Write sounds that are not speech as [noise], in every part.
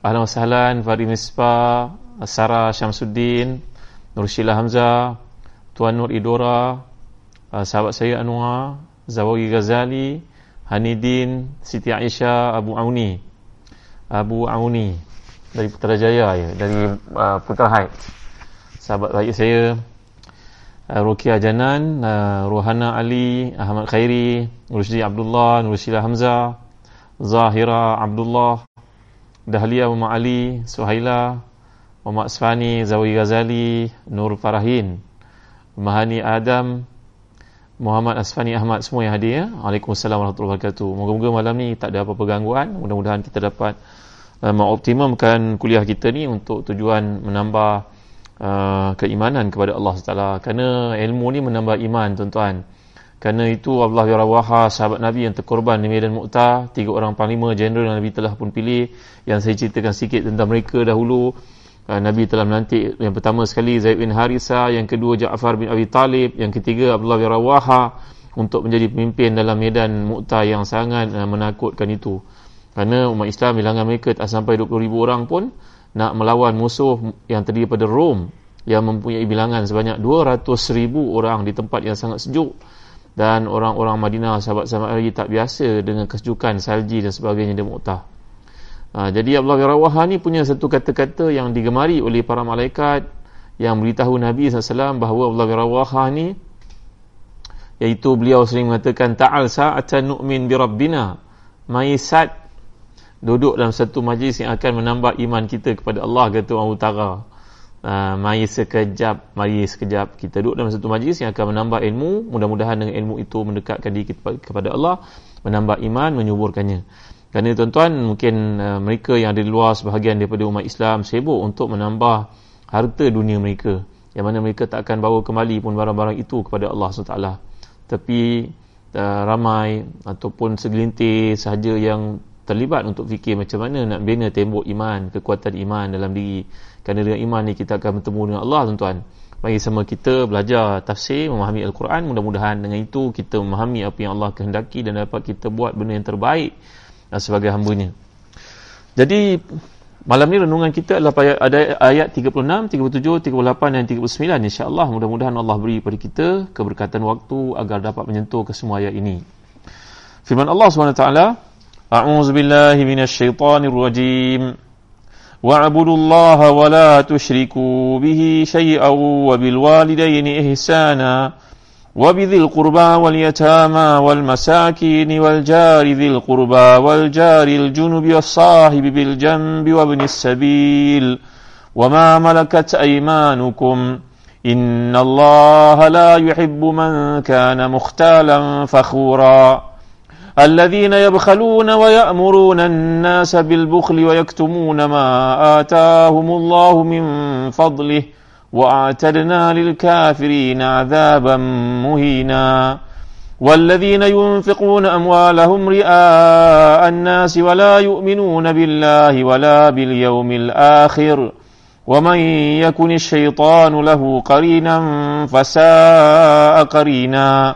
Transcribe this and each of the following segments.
Ahlan wa sahlan Fahri Mispa Sarah Syamsuddin Nur Sheila Hamzah Tuan Nur Idora uh, Sahabat saya Anwar Zawawi Ghazali Hanidin Siti Aisyah Abu Auni. Abu Auni Dari Putrajaya ya Dari uh, Putra Haid. Sahabat baik saya uh, Rukia Janan uh, Ruhana Ali Ahmad Khairi Rusdi Abdullah Nur Sheila Hamzah Zahira Abdullah Dahlia Muhammad Ali, Suhaila, Muhammad Asfani, Zawi Ghazali, Nur Farahin, Mahani Adam, Muhammad Asfani Ahmad semua yang hadir ya. Waalaikumsalam warahmatullahi wabarakatuh. Moga-moga malam ni tak ada apa-apa gangguan. Mudah-mudahan kita dapat uh, mengoptimumkan kuliah kita ni untuk tujuan menambah uh, keimanan kepada Allah Taala. Kerana ilmu ni menambah iman tuan-tuan. Kerana itu Allah bin Rawaha sahabat Nabi yang terkorban di medan Mu'tah, tiga orang panglima jeneral yang Nabi telah pun pilih yang saya ceritakan sikit tentang mereka dahulu. Uh, Nabi telah melantik yang pertama sekali Zaid bin Harisa, yang kedua Ja'far bin Abi Talib, yang ketiga Abdullah bin Rawaha untuk menjadi pemimpin dalam medan Mu'tah yang sangat uh, menakutkan itu. Kerana umat Islam bilangan mereka tak sampai 20,000 orang pun nak melawan musuh yang terdiri pada Rom yang mempunyai bilangan sebanyak 200,000 orang di tempat yang sangat sejuk dan orang-orang Madinah sahabat-sahabat lagi tak biasa dengan kesejukan salji dan sebagainya di Mu'tah. Ha, jadi Abdullah bin Rawahah ni punya satu kata-kata yang digemari oleh para malaikat yang beritahu Nabi SAW bahawa Abdullah bin Rawahah ni iaitu beliau sering mengatakan ta'al sa'atan nu'min bi rabbina mai sat duduk dalam satu majlis yang akan menambah iman kita kepada Allah kata orang utara uh, mari sekejap mari sekejap kita duduk dalam satu majlis yang akan menambah ilmu mudah-mudahan dengan ilmu itu mendekatkan diri kita kepada Allah menambah iman menyuburkannya kerana tuan-tuan mungkin uh, mereka yang ada di luar sebahagian daripada umat Islam sibuk untuk menambah harta dunia mereka yang mana mereka tak akan bawa kembali pun barang-barang itu kepada Allah SWT tapi uh, ramai ataupun segelintir sahaja yang terlibat untuk fikir macam mana nak bina tembok iman, kekuatan iman dalam diri kerana dengan iman ni kita akan bertemu dengan Allah tuan-tuan. Bagi sama kita belajar tafsir memahami Al-Quran mudah-mudahan dengan itu kita memahami apa yang Allah kehendaki dan dapat kita buat benda yang terbaik ah, sebagai hambanya. Jadi malam ni renungan kita adalah ada ayat 36, 37, 38 dan 39 insyaAllah mudah-mudahan Allah beri kepada kita keberkatan waktu agar dapat menyentuh ke semua ayat ini. Firman Allah SWT A'udzubillahiminasyaitanirrojim A'udzubillahiminasyaitanirrojim واعبدوا الله ولا تشركوا به شيئا وبالوالدين إحسانا وبذي القربى واليتامى والمساكين والجار ذي القربى والجار الجنب والصاحب بالجنب وابن السبيل وما ملكت أيمانكم إن الله لا يحب من كان مختالا فخورا الذين يبخلون ويأمرون الناس بالبخل ويكتمون ما آتاهم الله من فضله وأعتدنا للكافرين عذابا مهينا. والذين ينفقون أموالهم رئاء الناس ولا يؤمنون بالله ولا باليوم الآخر. ومن يكن الشيطان له قرينا فساء قرينا.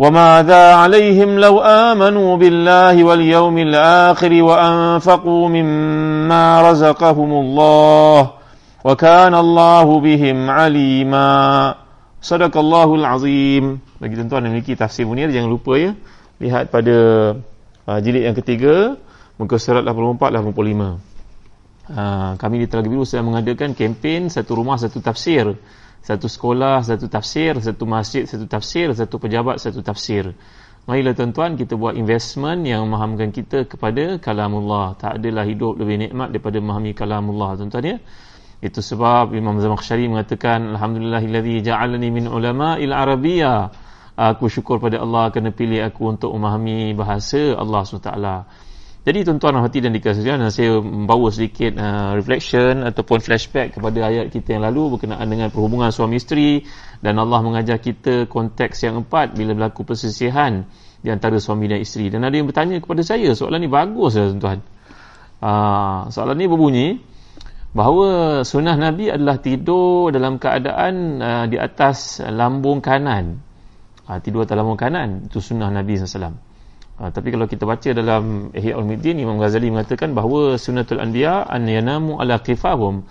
وماذا عليهم لو آمنوا بالله واليوم الآخر وأنفقوا مما رزقهم الله وكان الله بهم عليما صدق الله العظيم bagi tuan-tuan yang memiliki tafsir munir jangan lupa ya lihat pada uh, jilid yang ketiga muka surat 84 85 uh, kami di Telaga Biru sedang mengadakan kempen satu rumah satu tafsir satu sekolah satu tafsir satu masjid satu tafsir satu pejabat satu tafsir. Marilah tuan-tuan kita buat investment yang memahamkan kita kepada kalamullah. Tak adalah hidup lebih nikmat daripada memahami kalamullah tuan-tuan ya? Itu sebab Imam Zamakhsyari mengatakan alhamdulillahillazi ja'alani min ulama'il arabiyyah aku syukur pada Allah kerana pilih aku untuk memahami bahasa Allah SWT Jadi tuan-tuan hati dan dikasihkan saya membawa sedikit uh, reflection ataupun flashback kepada ayat kita yang lalu berkenaan dengan perhubungan suami isteri dan Allah mengajar kita konteks yang empat bila berlaku persisihan di antara suami dan isteri. Dan ada yang bertanya kepada saya, soalan ni bagus ya tuan-tuan. Uh, soalan ni berbunyi bahawa sunnah Nabi adalah tidur dalam keadaan uh, di atas lambung kanan. Uh, tidur atas lambung kanan itu sunnah Nabi SAW. Ha, tapi kalau kita baca dalam Ihya Ulumuddin Imam Ghazali mengatakan bahawa sunnatul anbiya an yanamu ala qifahum.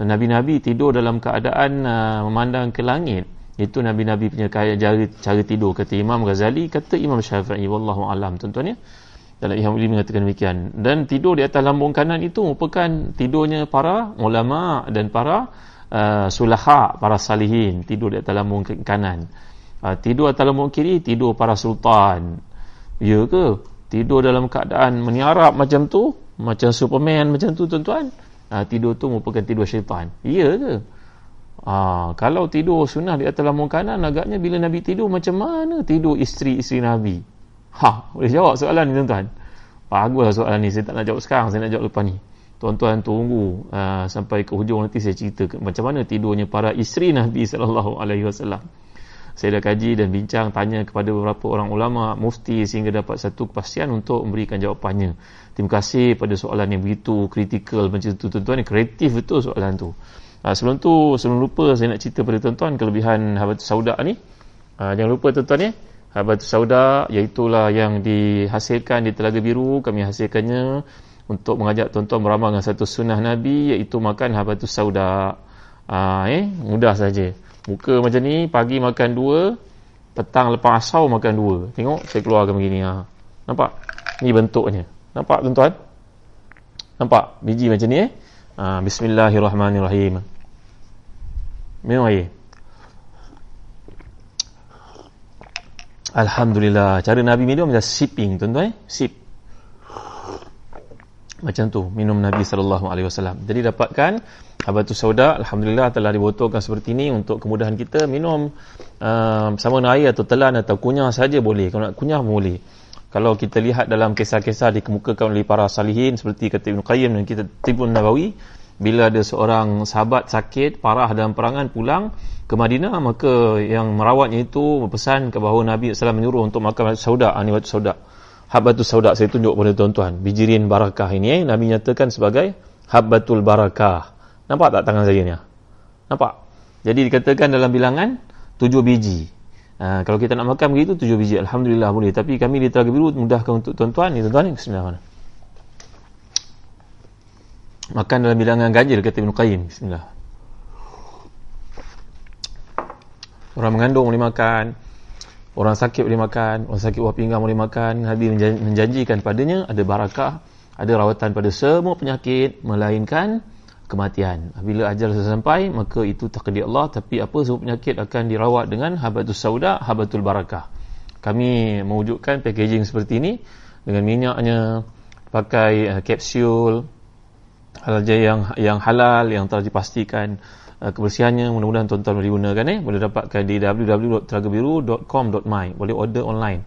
Nabi-nabi tidur dalam keadaan uh, memandang ke langit. Itu nabi-nabi punya cara, cara tidur kata Imam Ghazali, kata Imam Syafi'i wallahu alam tuan-tuan ya. Dalam Ihya Ulumuddin mengatakan demikian. Dan tidur di atas lambung kanan itu merupakan tidurnya para ulama dan para uh, sulaha, para salihin tidur di atas lambung kanan. Uh, tidur atas lambung kiri tidur para sultan Ya ke? Tidur dalam keadaan meniarap macam tu, macam Superman macam tu tuan-tuan. Ha, tidur tu merupakan tidur syaitan. Ya ke? Ha, kalau tidur sunnah di atas lambung kanan, agaknya bila Nabi tidur macam mana tidur isteri-isteri Nabi? Ha, boleh jawab soalan ni tuan-tuan? Baguslah soalan ni. Saya tak nak jawab sekarang, saya nak jawab lepas ni. Tuan-tuan tunggu uh, sampai ke hujung nanti saya cerita macam mana tidurnya para isteri Nabi sallallahu alaihi wasallam saya dah kaji dan bincang tanya kepada beberapa orang ulama mufti sehingga dapat satu kepastian untuk memberikan jawapannya. Terima kasih pada soalan yang begitu kritikal macam tu tuan-tuan. Kreatif betul soalan tu. Ha, sebelum tu sebelum lupa saya nak cerita pada tuan-tuan kelebihan habatus sauda ni. Ha, jangan lupa tuan-tuan ya. Habatus sauda iaitulah yang dihasilkan di Telaga Biru. Kami hasilkannya untuk mengajak tuan-tuan beramal dengan satu sunnah Nabi iaitu makan habatus sauda. Ha, eh mudah saja Muka macam ni, pagi makan dua, petang lepas asau makan dua. Tengok, saya keluarkan begini. Ha. Nampak? Ni bentuknya. Nampak tuan-tuan? Nampak? Biji macam ni eh? Ha, Bismillahirrahmanirrahim. Minum air. Alhamdulillah. Cara Nabi minum macam sipping tuan-tuan eh? Sip macam tu minum Nabi sallallahu alaihi wasallam. Jadi dapatkan habatus sauda alhamdulillah telah dibotolkan seperti ini untuk kemudahan kita minum uh, sama dengan air atau telan atau kunyah saja boleh. Kalau nak kunyah boleh. Kalau kita lihat dalam kisah-kisah dikemukakan oleh para salihin seperti kata Ibn Qayyim dan kita Tibun Nabawi bila ada seorang sahabat sakit parah dalam perangan pulang ke Madinah maka yang merawatnya itu berpesan ke bahawa Nabi SAW menyuruh untuk makan sauda ani batu sauda Habbatus sauda saya tunjuk kepada tuan-tuan. Bijirin barakah ini eh, Nabi nyatakan sebagai habbatul barakah. Nampak tak tangan saya ni? Nampak? Jadi dikatakan dalam bilangan tujuh biji. Ha, kalau kita nak makan begitu tujuh biji. Alhamdulillah boleh. Tapi kami di Telaga Biru mudahkan untuk tuan-tuan. Ni tuan-tuan ni. Bismillah. Makan dalam bilangan ganjil kata Ibn Qayyim. Bismillah. Orang mengandung boleh makan. Orang sakit boleh makan, orang sakit buah pinggang boleh makan. Nabi menjanjikan padanya ada barakah, ada rawatan pada semua penyakit melainkan kematian. Bila ajal sampai, maka itu takdir Allah. Tapi apa semua penyakit akan dirawat dengan habatus sauda, habatul barakah. Kami mewujudkan packaging seperti ini dengan minyaknya, pakai uh, kapsul, hal yang yang halal yang telah dipastikan Uh, kebersihannya mudah-mudahan tuan-tuan boleh gunakan eh. Boleh dapatkan di www.telagabiru.com.my boleh order online.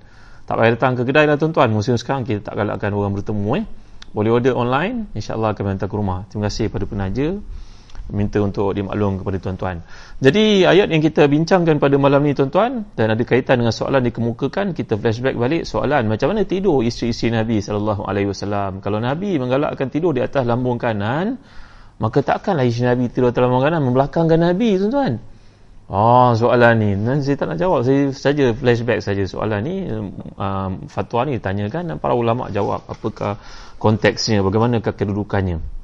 Tak payah datang ke kedai lah tuan-tuan. Musim sekarang kita tak galakkan orang bertemu eh. Boleh order online insyaAllah akan hantar ke rumah. Terima kasih pada penaja. Minta untuk dimaklum kepada tuan-tuan. Jadi ayat yang kita bincangkan pada malam ni tuan-tuan dan ada kaitan dengan soalan dikemukakan kita flashback balik soalan macam mana tidur isteri-isteri Nabi SAW kalau Nabi menggalakkan tidur di atas lambung kanan maka takkanlah isteri Nabi tidur dalam makanan membelakangkan Nabi tuan-tuan. Oh soalan ni. Dan saya tak nak jawab. Saya saja flashback saja soalan ni. Um, fatwa ni tanyakan dan para ulama jawab apakah konteksnya bagaimanakah kedudukannya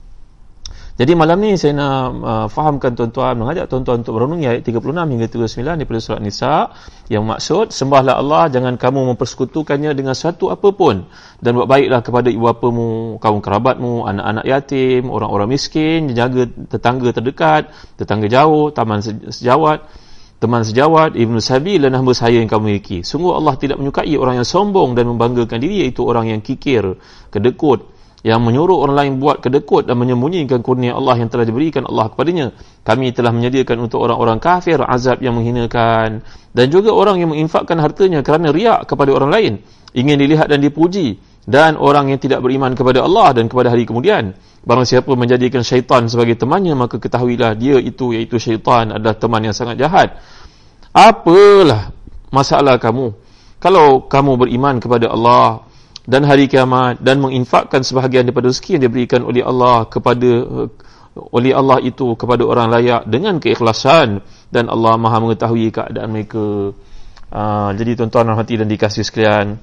jadi malam ni saya nak uh, fahamkan tuan-tuan, mengajak tuan-tuan untuk merenungi ayat 36 hingga 39 daripada surat Nisa. Yang maksud, sembahlah Allah, jangan kamu mempersekutukannya dengan satu apapun dan buat baiklah kepada ibu bapamu, kaum kerabatmu, anak-anak yatim, orang-orang miskin, jaga tetangga terdekat, tetangga jauh, taman sejawat, teman sejawat, ibnu sabil dan hamba saya yang kamu miliki. Sungguh Allah tidak menyukai orang yang sombong dan membanggakan diri iaitu orang yang kikir, kedekut, yang menyuruh orang lain buat kedekut dan menyembunyikan kurnia Allah yang telah diberikan Allah kepadanya. Kami telah menyediakan untuk orang-orang kafir azab yang menghinakan dan juga orang yang menginfakkan hartanya kerana riak kepada orang lain, ingin dilihat dan dipuji. dan orang yang tidak beriman kepada Allah dan kepada hari kemudian barang siapa menjadikan syaitan sebagai temannya maka ketahuilah dia itu iaitu syaitan adalah teman yang sangat jahat apalah masalah kamu kalau kamu beriman kepada Allah dan hari kiamat dan menginfakkan sebahagian daripada rezeki yang diberikan oleh Allah kepada oleh Allah itu kepada orang layak dengan keikhlasan dan Allah Maha mengetahui keadaan mereka. Uh, jadi tuan-tuan dan hati dan dikasih sekalian,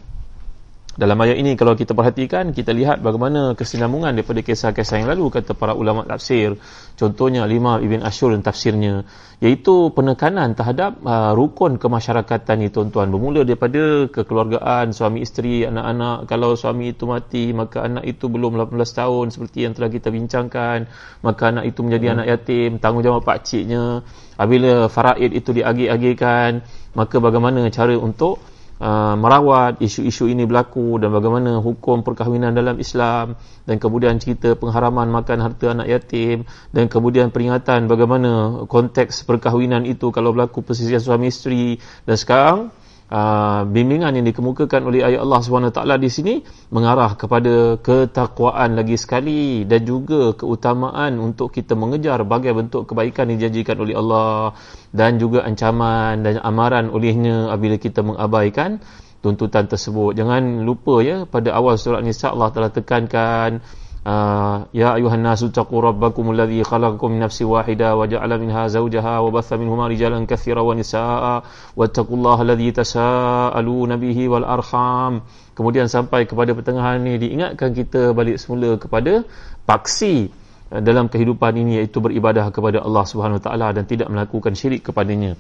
dalam ayat ini kalau kita perhatikan kita lihat bagaimana kesinambungan daripada kisah-kisah yang lalu kata para ulama tafsir. Contohnya lima ibn Ashur dan tafsirnya iaitu penekanan terhadap uh, rukun kemasyarakatan ini tuan-tuan. Bermula daripada kekeluargaan suami isteri anak-anak. Kalau suami itu mati maka anak itu belum 18 tahun seperti yang telah kita bincangkan. Maka anak itu menjadi hmm. anak yatim tanggungjawab pak ciknya. Apabila faraid itu diagih-agihkan maka bagaimana cara untuk Uh, merawat isu-isu ini berlaku dan bagaimana hukum perkahwinan dalam Islam dan kemudian cerita pengharaman makan harta anak yatim dan kemudian peringatan bagaimana konteks perkahwinan itu kalau berlaku persisian suami isteri. Dan sekarang uh, bimbingan yang dikemukakan oleh ayat Allah SWT di sini mengarah kepada ketakwaan lagi sekali dan juga keutamaan untuk kita mengejar bagai bentuk kebaikan yang dijanjikan oleh Allah dan juga ancaman dan amaran olehnya apabila kita mengabaikan tuntutan tersebut. Jangan lupa ya pada awal surat Nisa Allah telah tekankan Taqu rabbakum alladhi khalaqakum min nafsin wahida wa ja'ala minha zawjaha wa batha minhuma rijalan katsira wa nisaa wattaqullaha alladhi tasaaluna bihi wal arham. Kemudian sampai kepada pertengahan ini diingatkan kita balik semula kepada paksi uh, dalam kehidupan ini iaitu beribadah kepada Allah Subhanahu wa taala dan tidak melakukan syirik kepadanya.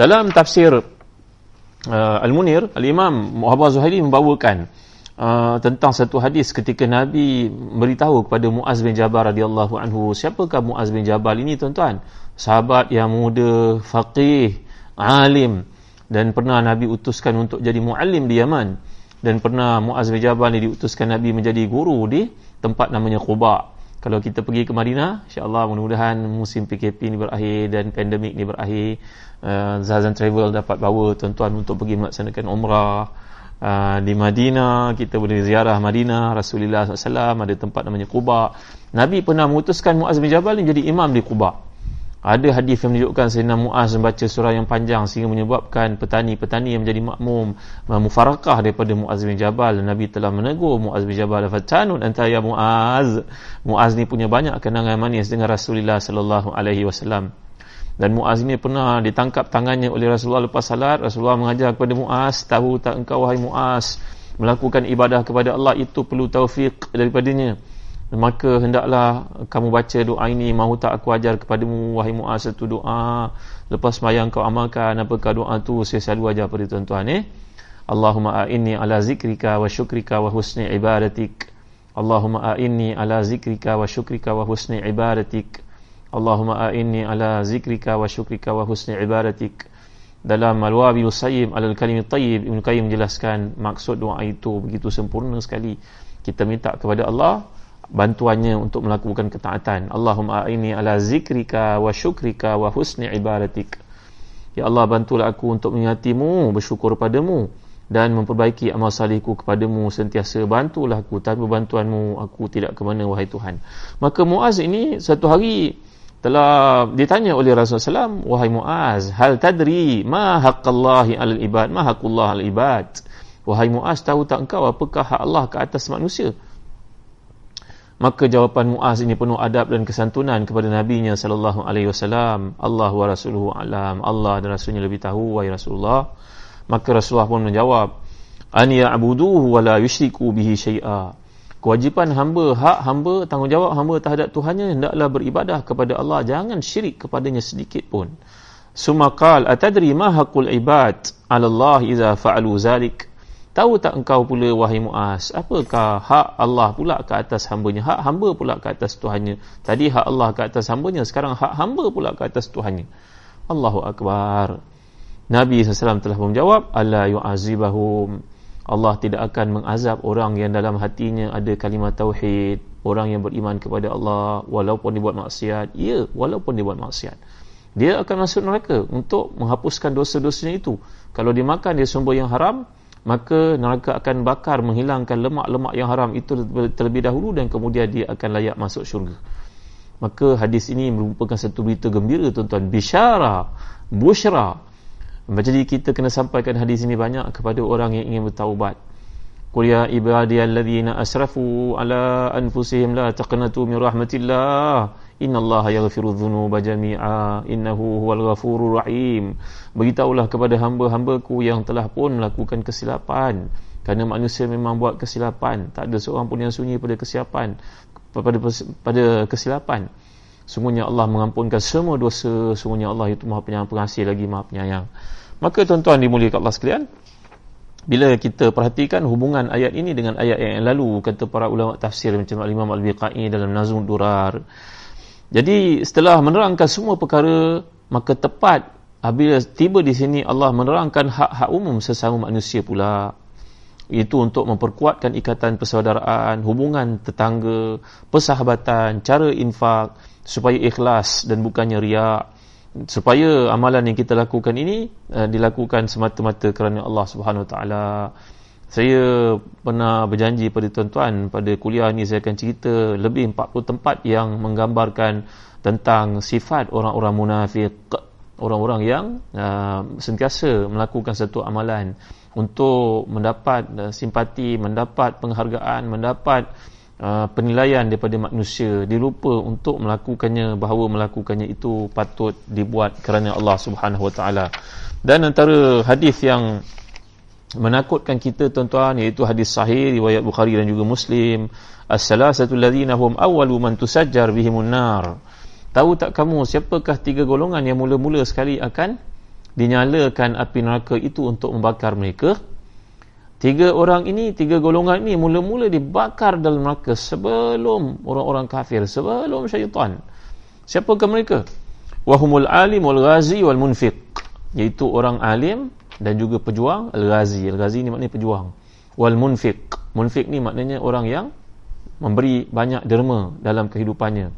Dalam tafsir uh, Al-Munir Al-Imam Muhammad Zuhairi membawakan Uh, tentang satu hadis ketika Nabi beritahu kepada Muaz bin Jabal radhiyallahu anhu siapakah Muaz bin Jabal ini tuan-tuan? Sahabat yang muda faqih alim. Dan pernah Nabi utuskan untuk jadi muallim di Yaman. Dan pernah Muaz bin Jabal ini diutuskan Nabi menjadi guru di tempat namanya Quba. Kalau kita pergi ke Madinah insyaallah mudah-mudahan musim PKP ini berakhir dan pandemik ini berakhir uh, Zazan Travel dapat bawa tuan-tuan untuk pergi melaksanakan umrah uh, di Madinah kita boleh ziarah Madinah Rasulullah SAW ada tempat namanya Quba. Nabi pernah memutuskan Muaz bin Jabal menjadi imam di Quba. Ada hadis yang menunjukkan Sayyidina Muaz membaca surah yang panjang sehingga menyebabkan petani-petani yang menjadi makmum mufarakah daripada Muaz bin Jabal. Nabi telah menegur Muaz bin Jabal fatanun anta ya Muaz? Muaz ni punya banyak kenangan manis dengan Rasulullah sallallahu alaihi wasallam dan Muaz ini pernah ditangkap tangannya oleh Rasulullah lepas salat. Rasulullah mengajar kepada Muaz tahu tak engkau wahai Muaz melakukan ibadah kepada Allah itu perlu taufik daripadanya? Maka hendaklah kamu baca doa ini. Mahu tak aku ajar kepadamu wahai Muaz satu doa? Lepas mayang kau amalkan apakah doa tu? Saya selalu ajar pada tuan-tuan eh? Allahumma a'inni ala zikrika wa syukrika wa husni ibadatik. Allahumma a'inni ala zikrika wa syukrika wa husni ibadatik Allahumma a'inni ala zikrika wa syukrika wa husni ibadatik. Dalam Al-Wabil Sayyib Al-Kalim Tayyib Ibn Qayyim menjelaskan maksud doa itu begitu sempurna sekali. Kita minta kepada Allah bantuannya untuk melakukan ketaatan. Allahumma a'inni ala zikrika wa syukrika wa husni ibadatik. Ya Allah bantulah aku untuk mengingatimu bersyukur padamu dan memperbaiki amal salihku kepadamu. Sentiasa bantulah aku tanpa bantuanmu aku tidak ke mana wahai Tuhan. Maka Muaz ini satu hari telah ditanya oleh Rasulullah SAW wahai Muaz hal tadri ma haqqallahi alal ibad? Ma haqqullah alal ibad? Wahai Muaz tahu tak engkau apakah hak Allah ke atas manusia? Maka jawapan Muaz ini penuh adab dan kesantunan kepada nabinya sallallahu alaihi wasallam. Allah wa rasuluhu alam. Allah dan rasulnya lebih tahu wahai Rasulullah. Maka Rasulullah pun menjawab an ya'buduhu wa la yusyriku bihi syai'a kewajipan hamba hak hamba tanggungjawab hamba terhadap Tuhannya hendaklah beribadah kepada Allah. Jangan syirik kepadanya sedikit pun. Sumakal atadri ma haqqul ibad 'ala Allah idza fa'alu zalik? Tahu tak engkau pula wahai muas apakah hak Allah pula ke atas hambanya? Hak hamba pula ke atas Tuhannya. Tadi hak Allah ke atas hambanya sekarang hak hamba pula ke atas Tuhannya. Allahu akbar. Nabi SAW telah menjawab Allah yu'azibahum Allah tidak akan mengazab orang yang dalam hatinya ada kalimat tauhid, orang yang beriman kepada Allah walaupun dia buat maksiat. Ya, walaupun dia buat maksiat. Dia akan masuk neraka untuk menghapuskan dosa-dosanya itu. Kalau dia makan dia sumber yang haram, maka neraka akan bakar menghilangkan lemak-lemak yang haram itu terlebih dahulu dan kemudian dia akan layak masuk syurga maka hadis ini merupakan satu berita gembira tuan-tuan bisyara busyra jadi kita kena sampaikan hadis ini banyak kepada orang yang ingin bertaubat. Qul ya ibadiyalladzina asrafu ala anfusihim la taqnatu min rahmatillah. Innallaha yaghfiru dhunuba jami'a. Innahu huwal ghafurur rahim. Beritahulah kepada hamba-hambaku yang telah pun melakukan kesilapan. Kerana manusia memang buat kesilapan. Tak ada seorang pun yang sunyi pada kesilapan pada pada kesilapan sungguhnya Allah mengampunkan semua dosa sungguhnya Allah itu Maha Penyayang Pengasih lagi Maha Penyayang. Maka tuan-tuan dimuliakan Allah sekalian bila kita perhatikan hubungan ayat ini dengan ayat yang lalu kata para ulama tafsir macam Imam Al-Biqai dalam Nazm Durar. Jadi setelah menerangkan semua perkara maka tepat apabila tiba di sini Allah menerangkan hak-hak umum sesama manusia pula. Itu untuk memperkuatkan ikatan persaudaraan, hubungan tetangga, persahabatan, cara infak supaya ikhlas dan bukannya riak supaya amalan yang kita lakukan ini uh, dilakukan semata-mata kerana Allah Subhanahu Wa Taala. Saya pernah berjanji pada tuan-tuan pada kuliah ni saya akan cerita lebih 40 tempat yang menggambarkan tentang sifat orang-orang munafik, orang-orang yang uh, sentiasa melakukan satu amalan untuk mendapat uh, simpati, mendapat penghargaan, mendapat Uh, penilaian daripada manusia dilupa untuk melakukannya bahawa melakukannya itu patut dibuat kerana Allah Subhanahu Wa Taala. Dan antara hadis yang menakutkan kita tuan-tuan iaitu hadis sahih riwayat Bukhari dan juga Muslim as-salasatu alladhina hum awwalu man tusajjar bihimun nar. Tahu tak kamu siapakah tiga golongan yang mula-mula sekali akan dinyalakan api neraka itu untuk membakar mereka Tiga orang ini, tiga golongan ini mula-mula dibakar dalam neraka sebelum orang-orang kafir, sebelum syaitan. Siapakah mereka? Wahumul alim wal ghazi wal munfiq. Iaitu orang alim dan juga pejuang, al-ghazi. Al-ghazi ni maknanya pejuang. Wal munfiq. Munfiq ni maknanya orang yang memberi banyak derma dalam kehidupannya.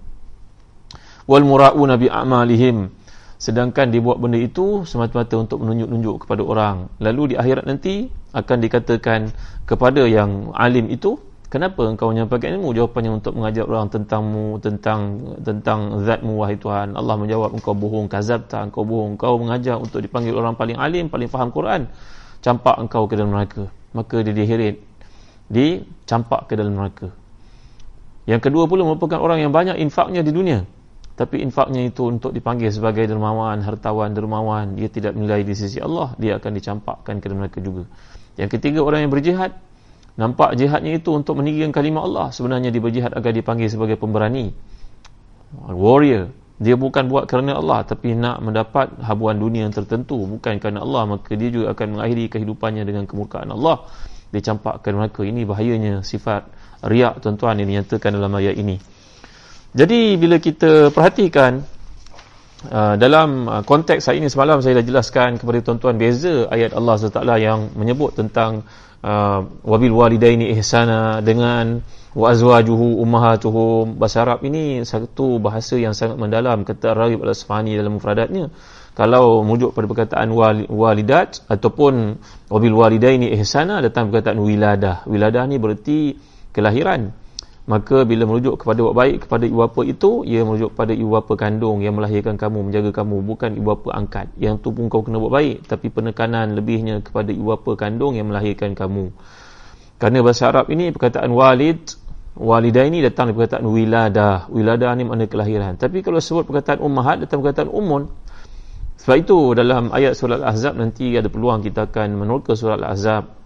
Wal mura'una bi a'malihim sedangkan dia buat benda itu semata-mata untuk menunjuk-nunjuk kepada orang. Lalu di akhirat nanti akan dikatakan kepada yang alim itu kenapa engkau menyampaikan ilmu? Jawapannya untuk mengajar orang tentangmu tentang tentang zatmu wahai Tuhan. Allah menjawab engkau bohong kazabta engkau bohong. Engkau mengajar untuk dipanggil orang paling alim paling faham Quran. Campak engkau ke dalam neraka. Maka dia diheret dicampak ke dalam neraka. Yang kedua pula merupakan orang yang banyak infaknya di dunia tapi infaknya itu untuk dipanggil sebagai dermawan, hartawan, dermawan dia tidak nilai di sisi Allah dia akan dicampakkan ke mereka juga. Yang ketiga orang yang berjihad. Nampak jihadnya itu untuk meninggikan kalimah Allah. Sebenarnya dia berjihad agar dipanggil sebagai pemberani. Warrior. Dia bukan buat kerana Allah tapi nak mendapat habuan dunia yang tertentu. Bukan kerana Allah maka dia juga akan mengakhiri kehidupannya dengan kemurkaan Allah. Dia campakkan mereka ini bahayanya sifat riak tuan-tuan yang dinyatakan dalam ayat ini jadi bila kita perhatikan uh, dalam uh, konteks hari ini semalam saya dah jelaskan kepada tuan-tuan beza ayat Allah SWT yang menyebut tentang uh, wabil walidaini ihsana dengan wa azwajuhu ummahatuhum bahasa Arab ini satu bahasa yang sangat mendalam kata Raghib al-Asfahani dalam mufradatnya. Kalau merujuk pada perkataan walidat ataupun wabil walidaini ihsana datang perkataan wiladah. Wiladah ni berarti kelahiran maka bila merujuk kepada buat baik kepada ibu bapa itu ia merujuk kepada ibu bapa kandung yang melahirkan kamu menjaga kamu bukan ibu bapa angkat. Yang tu pun kau kena buat baik tapi penekanan lebihnya kepada ibu bapa kandung yang melahirkan kamu. Kerana bahasa Arab ini perkataan walid walidah ini datang dari perkataan wiladah wiladah ni makna kelahiran. Tapi kalau sebut perkataan ummahat datang perkataan umun sebab itu dalam ayat surah Al-Ahzab nanti ada peluang kita akan menolak surah Al-Ahzab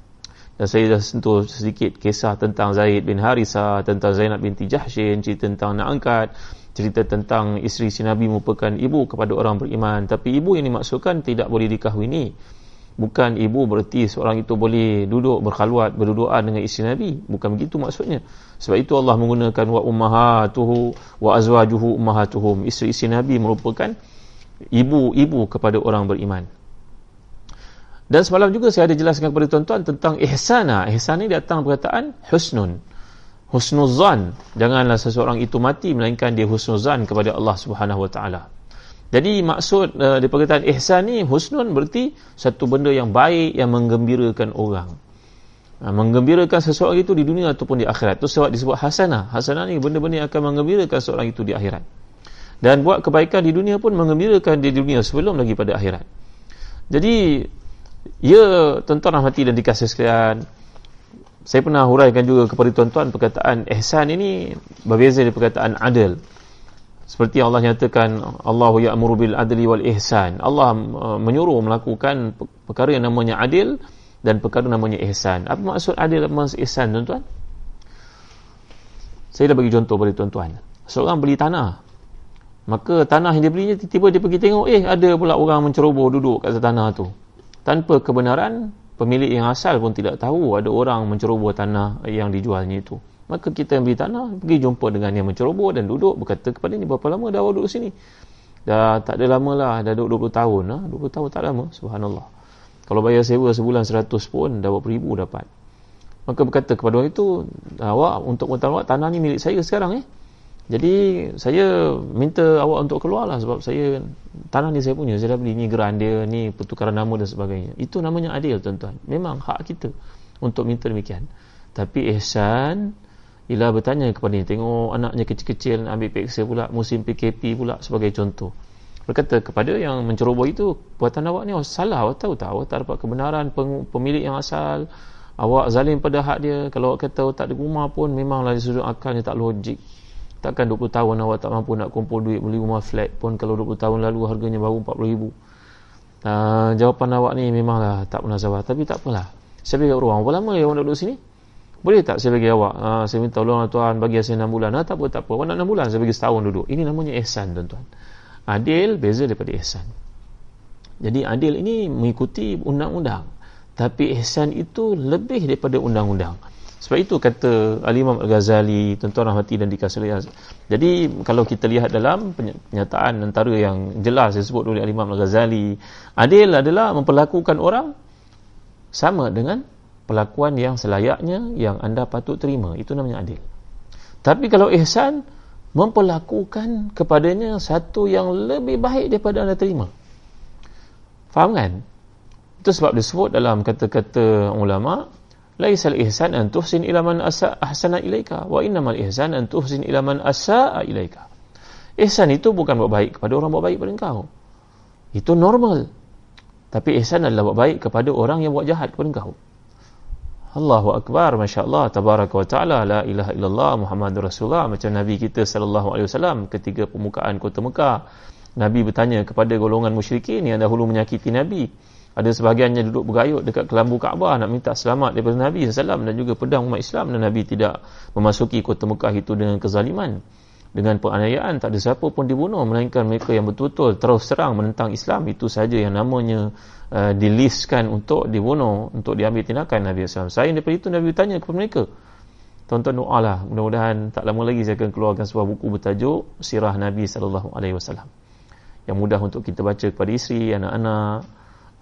dan saya dah sentuh sedikit kisah tentang Zaid bin Harisa tentang Zainab binti Jahshin cerita tentang nak angkat cerita tentang isteri si Nabi merupakan ibu kepada orang beriman. Tapi ibu yang dimaksudkan tidak boleh dikahwini. Bukan ibu berarti seorang itu boleh duduk berkhaluat berduaan dengan isteri Nabi. Bukan begitu maksudnya. Sebab itu Allah menggunakan wa ummahatuhu wa azwajuhu ummahatuhum. Isteri-isteri Nabi merupakan ibu-ibu kepada orang beriman dan semalam juga saya ada jelaskan kepada tuan-tuan tentang ihsana. Ihsan ini datang perkataan husnun. Husnuzan. Janganlah seseorang itu mati melainkan dia husnuzan kepada Allah Subhanahu Wa Taala. Jadi maksud uh, di perkataan ihsan ni husnun berarti satu benda yang baik yang menggembirakan orang. ha, menggembirakan seseorang itu di dunia ataupun di akhirat itu sebab disebut hasanah hasanah ni benda-benda yang akan menggembirakan seseorang itu di akhirat dan buat kebaikan di dunia pun menggembirakan di dunia sebelum lagi pada akhirat jadi ya tuan-tuan rahmati dan dikasih sekalian. Saya pernah huraikan juga kepada tuan-tuan perkataan ihsan ini berbeza dari perkataan adil. Seperti Allah nyatakan Allahu ya'muru bil adli wal ihsan. Allah uh, menyuruh melakukan perkara yang namanya adil dan perkara namanya ihsan. Apa maksud adil dan maksud ihsan tuan-tuan? Saya dah bagi contoh pada tuan-tuan. Seorang beli tanah. Maka tanah yang dia belinya tiba-tiba dia pergi tengok eh ada pula orang menceroboh duduk kat tanah tu tanpa kebenaran pemilik yang asal pun tidak tahu ada orang menceroboh tanah yang dijualnya itu. Maka kita yang beli tanah pergi jumpa dengan yang menceroboh dan duduk berkata kepada ni berapa lama dah awak duduk sini? Dah tak ada lama lah dah duduk 20 tahun ha? 20 tahun tak lama? Subhanallah. Kalau bayar sewa sebulan 100 pun dah berapa ribu dapat. Maka berkata kepada orang itu awak untuk mengetahui awak tanah ni milik saya sekarang eh jadi saya minta awak untuk keluar lah sebab saya tanah ni saya punya saya dah beli ni geran dia ni pertukaran nama dan sebagainya. Itu namanya adil tuan-tuan. Memang hak kita untuk minta demikian. Tapi ihsan ialah bertanya kepada ni tengok anaknya kecil-kecil ambil peksa pula musim PKP pula sebagai contoh. Berkata kepada yang menceroboh itu buatan awak ni oh, salah awak tahu tak? Awak tak dapat kebenaran pemilik yang asal. Awak zalim pada hak dia. Kalau awak kata awak tak ada rumah pun memanglah di sudut akalnya tak logik takkan 20 tahun awak tak mampu nak kumpul duit beli rumah flat pun kalau 20 tahun lalu harganya baru 40 ribu. Uh, jawapan awak ni memanglah tak pernah sabar tapi tak apalah. Saya bagi orang berapa lama awak nak duduk sini? Boleh tak saya bagi awak? Uh, saya minta tolong tuan bagi saya 6 bulan. Ah, tak apa tak apa. Awak nak 6 bulan saya bagi setahun duduk. Ini namanya ihsan tuan-tuan. Adil beza daripada ihsan. Jadi adil ini mengikuti undang-undang. Tapi ihsan itu lebih daripada undang-undang sebab itu kata Al-Imam Al-Ghazali tuan-tuan rahmati dan dikasihi jadi kalau kita lihat dalam penyataan antara yang jelas disebut oleh Al-Imam Al-Ghazali adil adalah memperlakukan orang sama dengan perlakuan yang selayaknya yang anda patut terima. Itu namanya adil. Tapi kalau ihsan memperlakukan kepadanya satu yang lebih baik daripada anda terima. Faham kan? Itu sebab disebut dalam kata-kata ulama laisal ihsan an tuhsin ila man asa ahsana ilaika wa innamal ihsan an tuhsin ila man asaa ilaika ihsan itu bukan buat baik kepada orang buat baik pada engkau itu normal tapi ihsan adalah buat baik kepada orang yang buat jahat kepada engkau Allahu Akbar, Masya Allah, Tabaraka wa Ta'ala, La ilaha illallah, Muhammadur Rasulullah, macam Nabi kita Sallallahu Alaihi Wasallam ketika pembukaan kota Mekah. Nabi bertanya kepada golongan musyrikin yang dahulu menyakiti Nabi. Ada sebahagiannya duduk bergayut dekat kelambu Kaabah nak minta selamat daripada Nabi SAW dan juga pedang umat Islam dan Nabi tidak memasuki kota Mekah itu dengan kezaliman. Dengan penganiayaan tak ada siapa pun dibunuh melainkan mereka yang betul-betul terus terang menentang Islam. Itu saja yang namanya uh, dilistkan untuk dibunuh untuk diambil tindakan Nabi SAW saya daripada itu Nabi bertanya kepada mereka tuan-tuan doa lah mudah-mudahan tak lama lagi saya akan keluarkan sebuah buku bertajuk Sirah Nabi SAW yang mudah untuk kita baca kepada isteri, anak-anak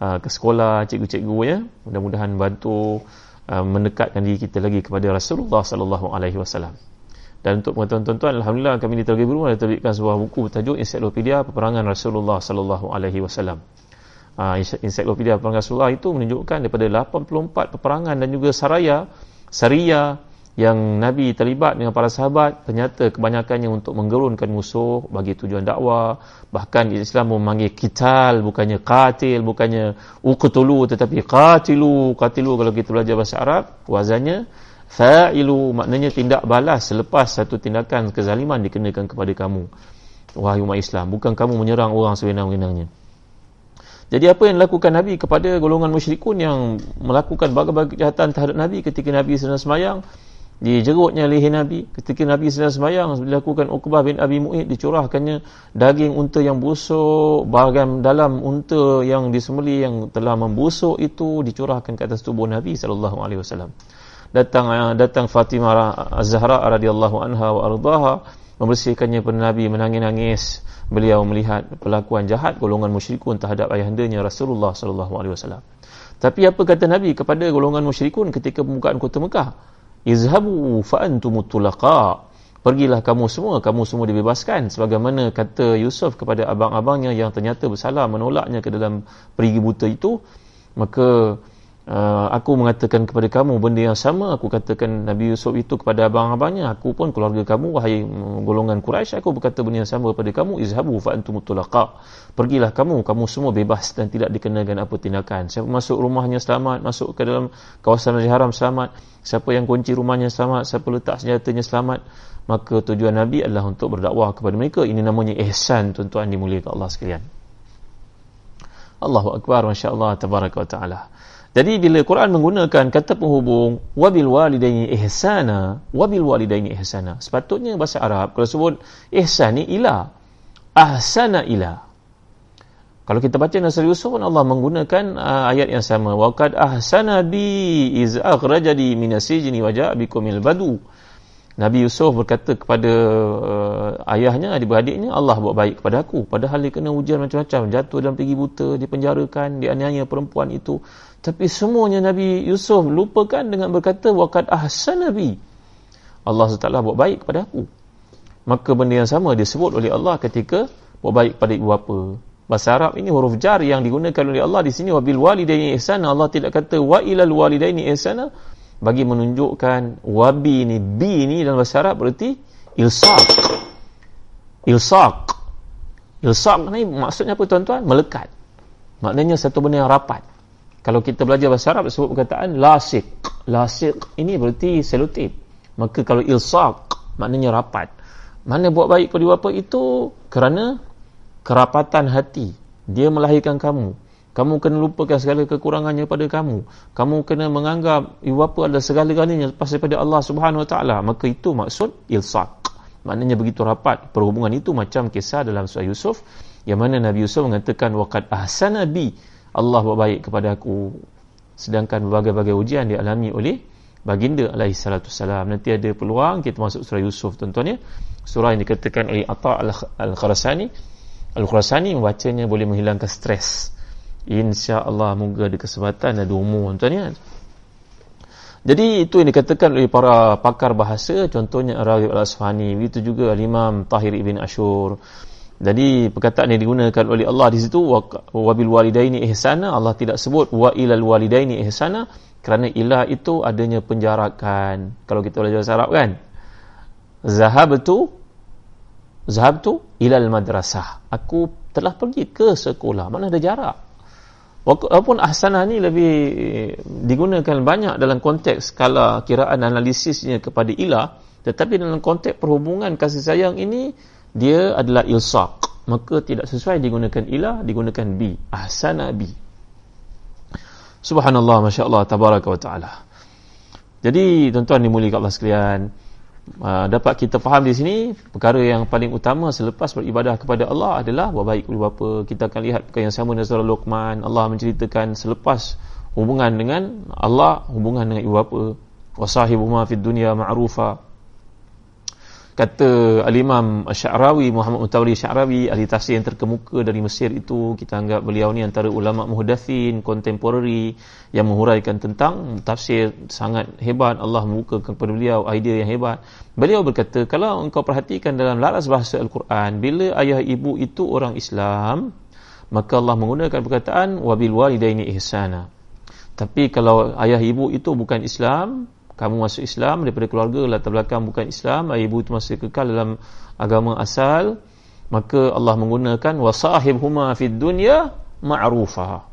uh, ke sekolah cikgu-cikgu ya mudah-mudahan bantu uh, mendekatkan diri kita lagi kepada Rasulullah sallallahu alaihi wasallam dan untuk tuan-tuan alhamdulillah kami di Telagi Biru ada terbitkan sebuah buku bertajuk Ensiklopedia Peperangan Rasulullah sallallahu alaihi wasallam. Uh, Ensiklopedia Peperangan Rasulullah itu menunjukkan daripada 84 peperangan dan juga saraya, saria yang Nabi terlibat dengan para sahabat ternyata kebanyakannya untuk menggerunkan musuh bagi tujuan dakwah. Bahkan Islam memanggil kital bukannya qatil bukannya uqtulu tetapi qatilu. Qatilu kalau kita belajar bahasa Arab wazannya fa'ilu. Maknanya tindak balas selepas satu tindakan kezaliman dikenakan kepada kamu. Wahai umat Islam bukan kamu menyerang orang sewenang-wenangnya. Jadi apa yang dilakukan Nabi kepada golongan musyrikun yang melakukan berbagai kejahatan terhadap Nabi ketika Nabi sedang semayang dijerutnya leher Nabi. Ketika Nabi sedang semayang dilakukan Uqbah bin Abi Mu'id dicurahkannya daging unta yang busuk bahagian dalam unta yang disembeli yang telah membusuk itu dicurahkan ke atas tubuh Nabi sallallahu alaihi wasallam. Datang eh, datang Fatimah Az-Zahra radhiyallahu anha wa ardhaha membersihkannya pada Nabi menangis-nangis. Beliau melihat perlakuan jahat golongan musyrikun terhadap ayahandanya Rasulullah sallallahu alaihi wasallam. Tapi apa kata Nabi kepada golongan musyrikun ketika pembukaan kota Mekah izhabu fa antum tulaqa. Pergilah kamu semua kamu semua dibebaskan. Sebagaimana kata Yusuf kepada abang-abangnya yang ternyata bersalah menolaknya ke dalam perigi buta itu maka uh, aku mengatakan kepada kamu benda yang sama aku katakan Nabi Yusuf itu kepada abang-abangnya. Aku pun keluarga kamu wahai golongan Quraisy aku berkata benda yang sama kepada kamu. Izhabu fa antum tulaqa. Pergilah kamu kamu semua bebas dan tidak dikenakan apa tindakan. Siapa masuk rumahnya selamat masuk ke dalam kawasan Masjid Haram selamat. Siapa yang kunci rumahnya selamat siapa letak senjatanya selamat. Maka tujuan Nabi adalah untuk berdakwah kepada mereka. Ini namanya ihsan tuan-tuan dimuliakan Allah sekalian. Allahu Akbar Masya Allah Tabaraka wa Ta'ala jadi bila Quran menggunakan kata penghubung wabil walidaini ihsana, wabil walidaini ihsana. Sepatutnya bahasa Arab kalau sebut ihsan ni ila. Ahsana ila. Kalau kita baca Nasr Yusuf Allah menggunakan uh, ayat yang sama. Wa qad ahsana bi iz akhrajani min asijni wa ja'a bikumil badu. Nabi Yusuf berkata kepada uh, ayahnya, adik-beradiknya, Allah buat baik kepada aku. Padahal dia kena ujian macam-macam. Jatuh dalam pergi buta, dipenjarakan, dianiaya perempuan itu. Tapi semuanya Nabi Yusuf lupakan dengan berkata, Waqad ahsan Nabi. Allah SWT buat baik kepada aku. Maka benda yang sama disebut oleh Allah ketika buat baik kepada ibu bapa. Bahasa Arab ini huruf jar yang digunakan oleh Allah di sini. Wabil walidaini ihsana. Allah tidak kata wa ilal walidaini ihsana bagi menunjukkan wabi ni bi ni dalam bahasa Arab berarti ilsaq ilsaq ilsaq ni maksudnya apa tuan-tuan melekat maknanya satu benda yang rapat kalau kita belajar bahasa Arab sebut perkataan lasiq. Lasiq ini berarti selotip maka kalau ilsaq maknanya rapat. Mana buat baik pada bapa itu kerana kerapatan hati. Dia melahirkan kamu. Kamu kena lupakan segala kekurangannya pada kamu. Kamu kena menganggap ibu bapa adalah segala-galanya lepas daripada Allah Subhanahu Wa Taala. Maka itu maksud ilsaq. Maknanya begitu rapat. Perhubungan itu macam kisah dalam surah Yusuf yang mana Nabi Yusuf mengatakan waqad ahsana bi Allah buat baik kepada aku. Sedangkan berbagai-bagai ujian dialami oleh baginda alaihi salatu salam. Nanti ada peluang kita masuk surah Yusuf tuan-tuan ya. Surah yang dikatakan oleh Atha al-Khurasani. Al-Khurasani membacanya boleh menghilangkan stres insya-Allah moga ada kesempatan ada umur tuan ya jadi itu yang dikatakan oleh para pakar bahasa contohnya Raghib Al-Asfahani begitu juga Al-Imam Tahir Ibn Ashur jadi perkataan yang digunakan oleh Allah di situ wabil walidaini ihsana Allah tidak sebut wa ilal walidaini ihsana kerana ilah itu adanya penjarakan. Kalau kita belajar bahasa Arab kan? Zahab tu zahab tu ilal madrasah. Aku telah pergi ke sekolah mana ada jarak? Walaupun ahsanah ni lebih digunakan banyak dalam konteks kalau kiraan analisisnya kepada ilah tetapi dalam konteks perhubungan kasih sayang ini dia adalah ilsaq. Maka tidak sesuai digunakan ilah digunakan bi. Ahsana bi. Subhanallah masyaallah tabaraka wa taala. Jadi tuan-tuan dimuliakan Allah sekalian uh, dapat kita faham di sini perkara yang paling utama selepas beribadah kepada Allah adalah baik kepada bapa. Kita akan lihat perkara yang sama dengan surah Luqman. Allah menceritakan selepas hubungan dengan Allah hubungan dengan ibu bapa. Wasahibuhuma fid dunya ma'rufa kata al-imam Sya'rawi Muhammad Mutawali Sya'rawi ahli tafsir yang terkemuka dari Mesir itu kita anggap beliau ni antara ulama muhdatsin kontemporari yang menghuraikan tentang tafsir sangat hebat. Allah membuka kepada beliau idea yang hebat. Beliau berkata kalau engkau perhatikan dalam laras bahasa Al-Quran bila ayah ibu itu orang Islam maka Allah menggunakan perkataan wabil walidaini ihsana tapi kalau ayah ibu itu bukan Islam kamu masuk Islam daripada keluarga latar belakang bukan Islam ibu itu masih kekal dalam agama asal maka Allah menggunakan wasahibhuma fid dunya ma'rufa.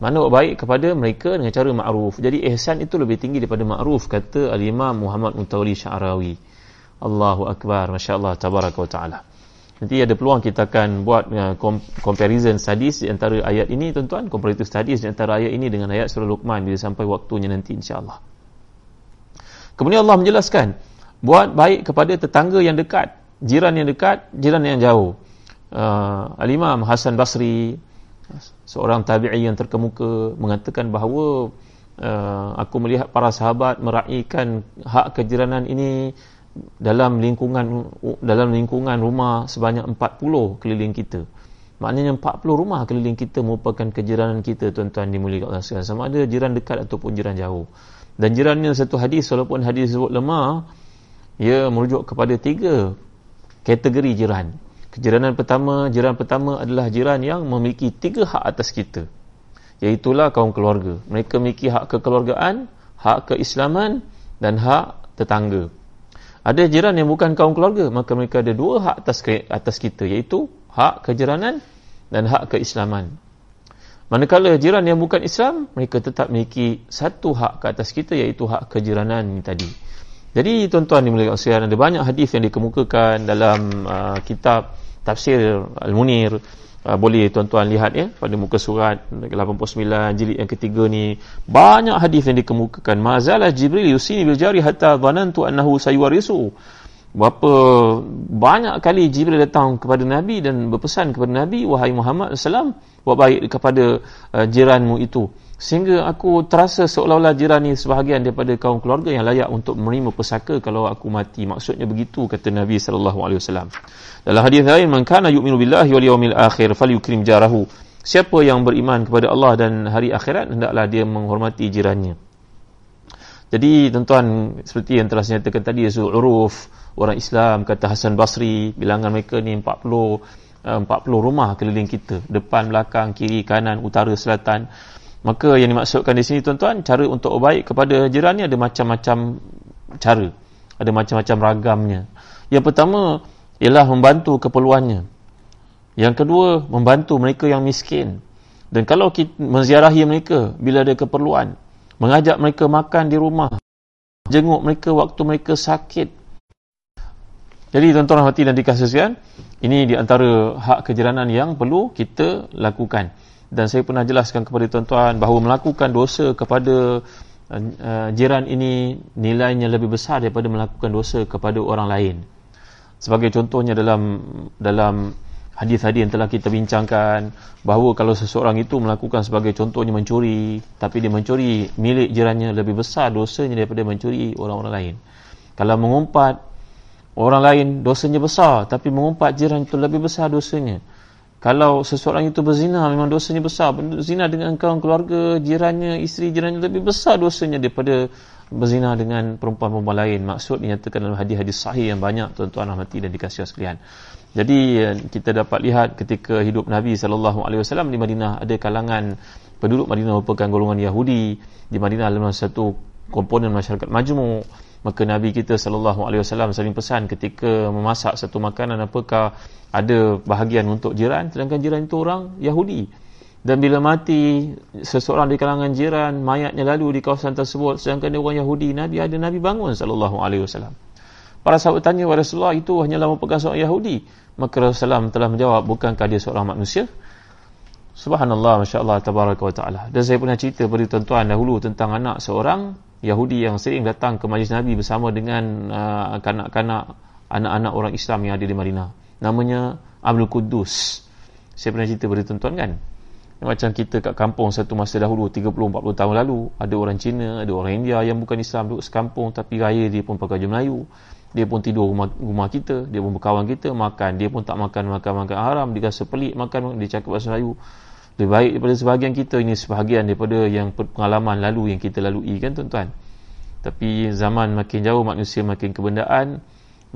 Mana buat baik kepada mereka dengan cara ma'ruf. Jadi ihsan itu lebih tinggi daripada ma'ruf kata al-imam Muhammad Mutawali Sya'rawi. Allahu Akbar Masya Allah Tabaraka wa Ta'ala. Nanti ada peluang kita akan buat uh, comparison studies di antara ayat ini. Tuan-tuan comparative studies di antara ayat ini dengan ayat surah Luqman bila sampai waktunya nanti insyaAllah Kemudian Allah menjelaskan buat baik kepada tetangga yang dekat, jiran yang dekat, jiran yang jauh. Uh, Al-Imam Hasan Basri seorang tabi'i yang terkemuka mengatakan bahawa uh, aku melihat para sahabat meraihkan hak kejiranan ini dalam lingkungan dalam lingkungan rumah sebanyak 40 keliling kita. Maknanya 40 rumah keliling kita merupakan kejiranan kita tuan-tuan dimuliakan Allah sekalian. Sama ada jiran dekat ataupun jiran jauh dan jirannya satu hadis walaupun hadis sebut lemah ia merujuk kepada tiga kategori jiran kejiranan pertama jiran pertama adalah jiran yang memiliki tiga hak atas kita Iaitulah kaum keluarga. Mereka memiliki hak kekeluargaan, hak keislaman dan hak tetangga. Ada jiran yang bukan kaum keluarga, maka mereka ada dua hak atas atas kita iaitu hak kejiranan dan hak keislaman. Manakala jiran yang bukan Islam, mereka tetap memiliki satu hak ke atas kita iaitu hak kejiranan ini tadi. Jadi tuan-tuan dimulai sekalian ada banyak hadis yang dikemukakan dalam uh, kitab tafsir Al-Munir. Uh, boleh tuan-tuan lihat ya pada muka surat 89 jilid yang ketiga ni banyak hadis yang dikemukakan. Mazalah Jibril yusini bil jari hatta dhanantu annahu sayuwarisu berapa banyak kali Jibril datang kepada Nabi dan berpesan kepada Nabi wahai Muhammad sallam buat baik kepada uh, jiranmu itu. Sehingga aku terasa seolah-olah jiran ini sebahagian daripada kaum keluarga yang layak untuk menerima pesaka kalau aku mati. Maksudnya begitu kata Nabi wasallam. Dalam hadis lain man kana yu'minu billahi wal yawmil akhir falyukrim jarahu. Siapa yang beriman kepada Allah dan hari akhirat hendaklah dia menghormati jirannya. Jadi tuan-tuan seperti yang telah saya nyatakan tadi Yusuf Uruf orang Islam kata Hasan Basri bilangan mereka ni 40 40 eh, rumah keliling kita. Depan belakang kiri kanan utara selatan. Maka yang dimaksudkan di sini tuan-tuan cara untuk baik kepada jiran ni ada macam-macam cara. Ada macam-macam ragamnya. Yang pertama ialah membantu keperluannya. Yang kedua membantu mereka yang miskin. Dan kalau kita menziarahi mereka bila ada keperluan mengajak mereka makan di rumah jenguk mereka waktu mereka sakit jadi tuan-tuan hati dan dikasihkan, ini di antara hak kejiranan yang perlu kita lakukan. Dan saya pernah jelaskan kepada tuan-tuan bahawa melakukan dosa kepada uh, jiran ini nilainya lebih besar daripada melakukan dosa kepada orang lain. Sebagai contohnya dalam dalam hadis-hadis yang telah kita bincangkan bahawa kalau seseorang itu melakukan sebagai contohnya mencuri tapi dia mencuri milik jirannya lebih besar dosanya daripada mencuri orang-orang lain. Kalau mengumpat orang lain dosanya besar tapi mengumpat jiran itu lebih besar dosanya. Kalau seseorang itu berzina memang dosanya besar. Berzina dengan kawan keluarga jirannya isteri jirannya lebih besar dosanya daripada berzina dengan perempuan-perempuan lain. Maksud dinyatakan dalam hadis-hadis sahih yang banyak tuan-tuan rahmati dan dikasihi sekalian. Jadi kita dapat lihat ketika hidup Nabi sallallahu alaihi wasallam di Madinah ada kalangan penduduk Madinah merupakan golongan Yahudi. Di Madinah adalah satu komponen masyarakat majmuk maka Nabi kita sallallahu alaihi wasallam saling pesan ketika memasak satu makanan apakah ada bahagian untuk jiran? Sedangkan jiran itu orang Yahudi. Dan bila mati seseorang di kalangan jiran mayatnya lalu di kawasan tersebut. Sedangkan dia orang Yahudi Nabi ada Nabi bangun sallallahu alaihi wasallam. Para sahabat tanya kepada Rasulullah itu hanyalah merupakan seorang Yahudi? Maka Rasulullah telah menjawab bukankah dia seorang manusia? Subhanallah, Masya Allah, Tabaraka wa Ta'ala. Dan saya pernah cerita pada tuan-tuan dahulu tentang anak seorang Yahudi yang sering datang ke majlis Nabi bersama dengan uh, kanak-kanak anak-anak orang Islam yang ada di Madinah. Namanya Abdul Kudus. Saya pernah cerita pada tuan-tuan kan. Macam kita kat kampung satu masa dahulu 30-40 tahun lalu ada orang Cina, ada orang India yang bukan Islam duduk sekampung tapi raya dia pun pakai baju Melayu. Dia pun tidur rumah, rumah kita, dia pun berkawan kita, makan. Dia pun tak makan makan-makan haram, dia rasa pelik makan, dia cakap bahasa Melayu lebih baik daripada sebahagian kita ini sebahagian daripada yang pengalaman lalu yang kita lalui kan tuan-tuan? Tapi zaman makin jauh manusia makin kebendaan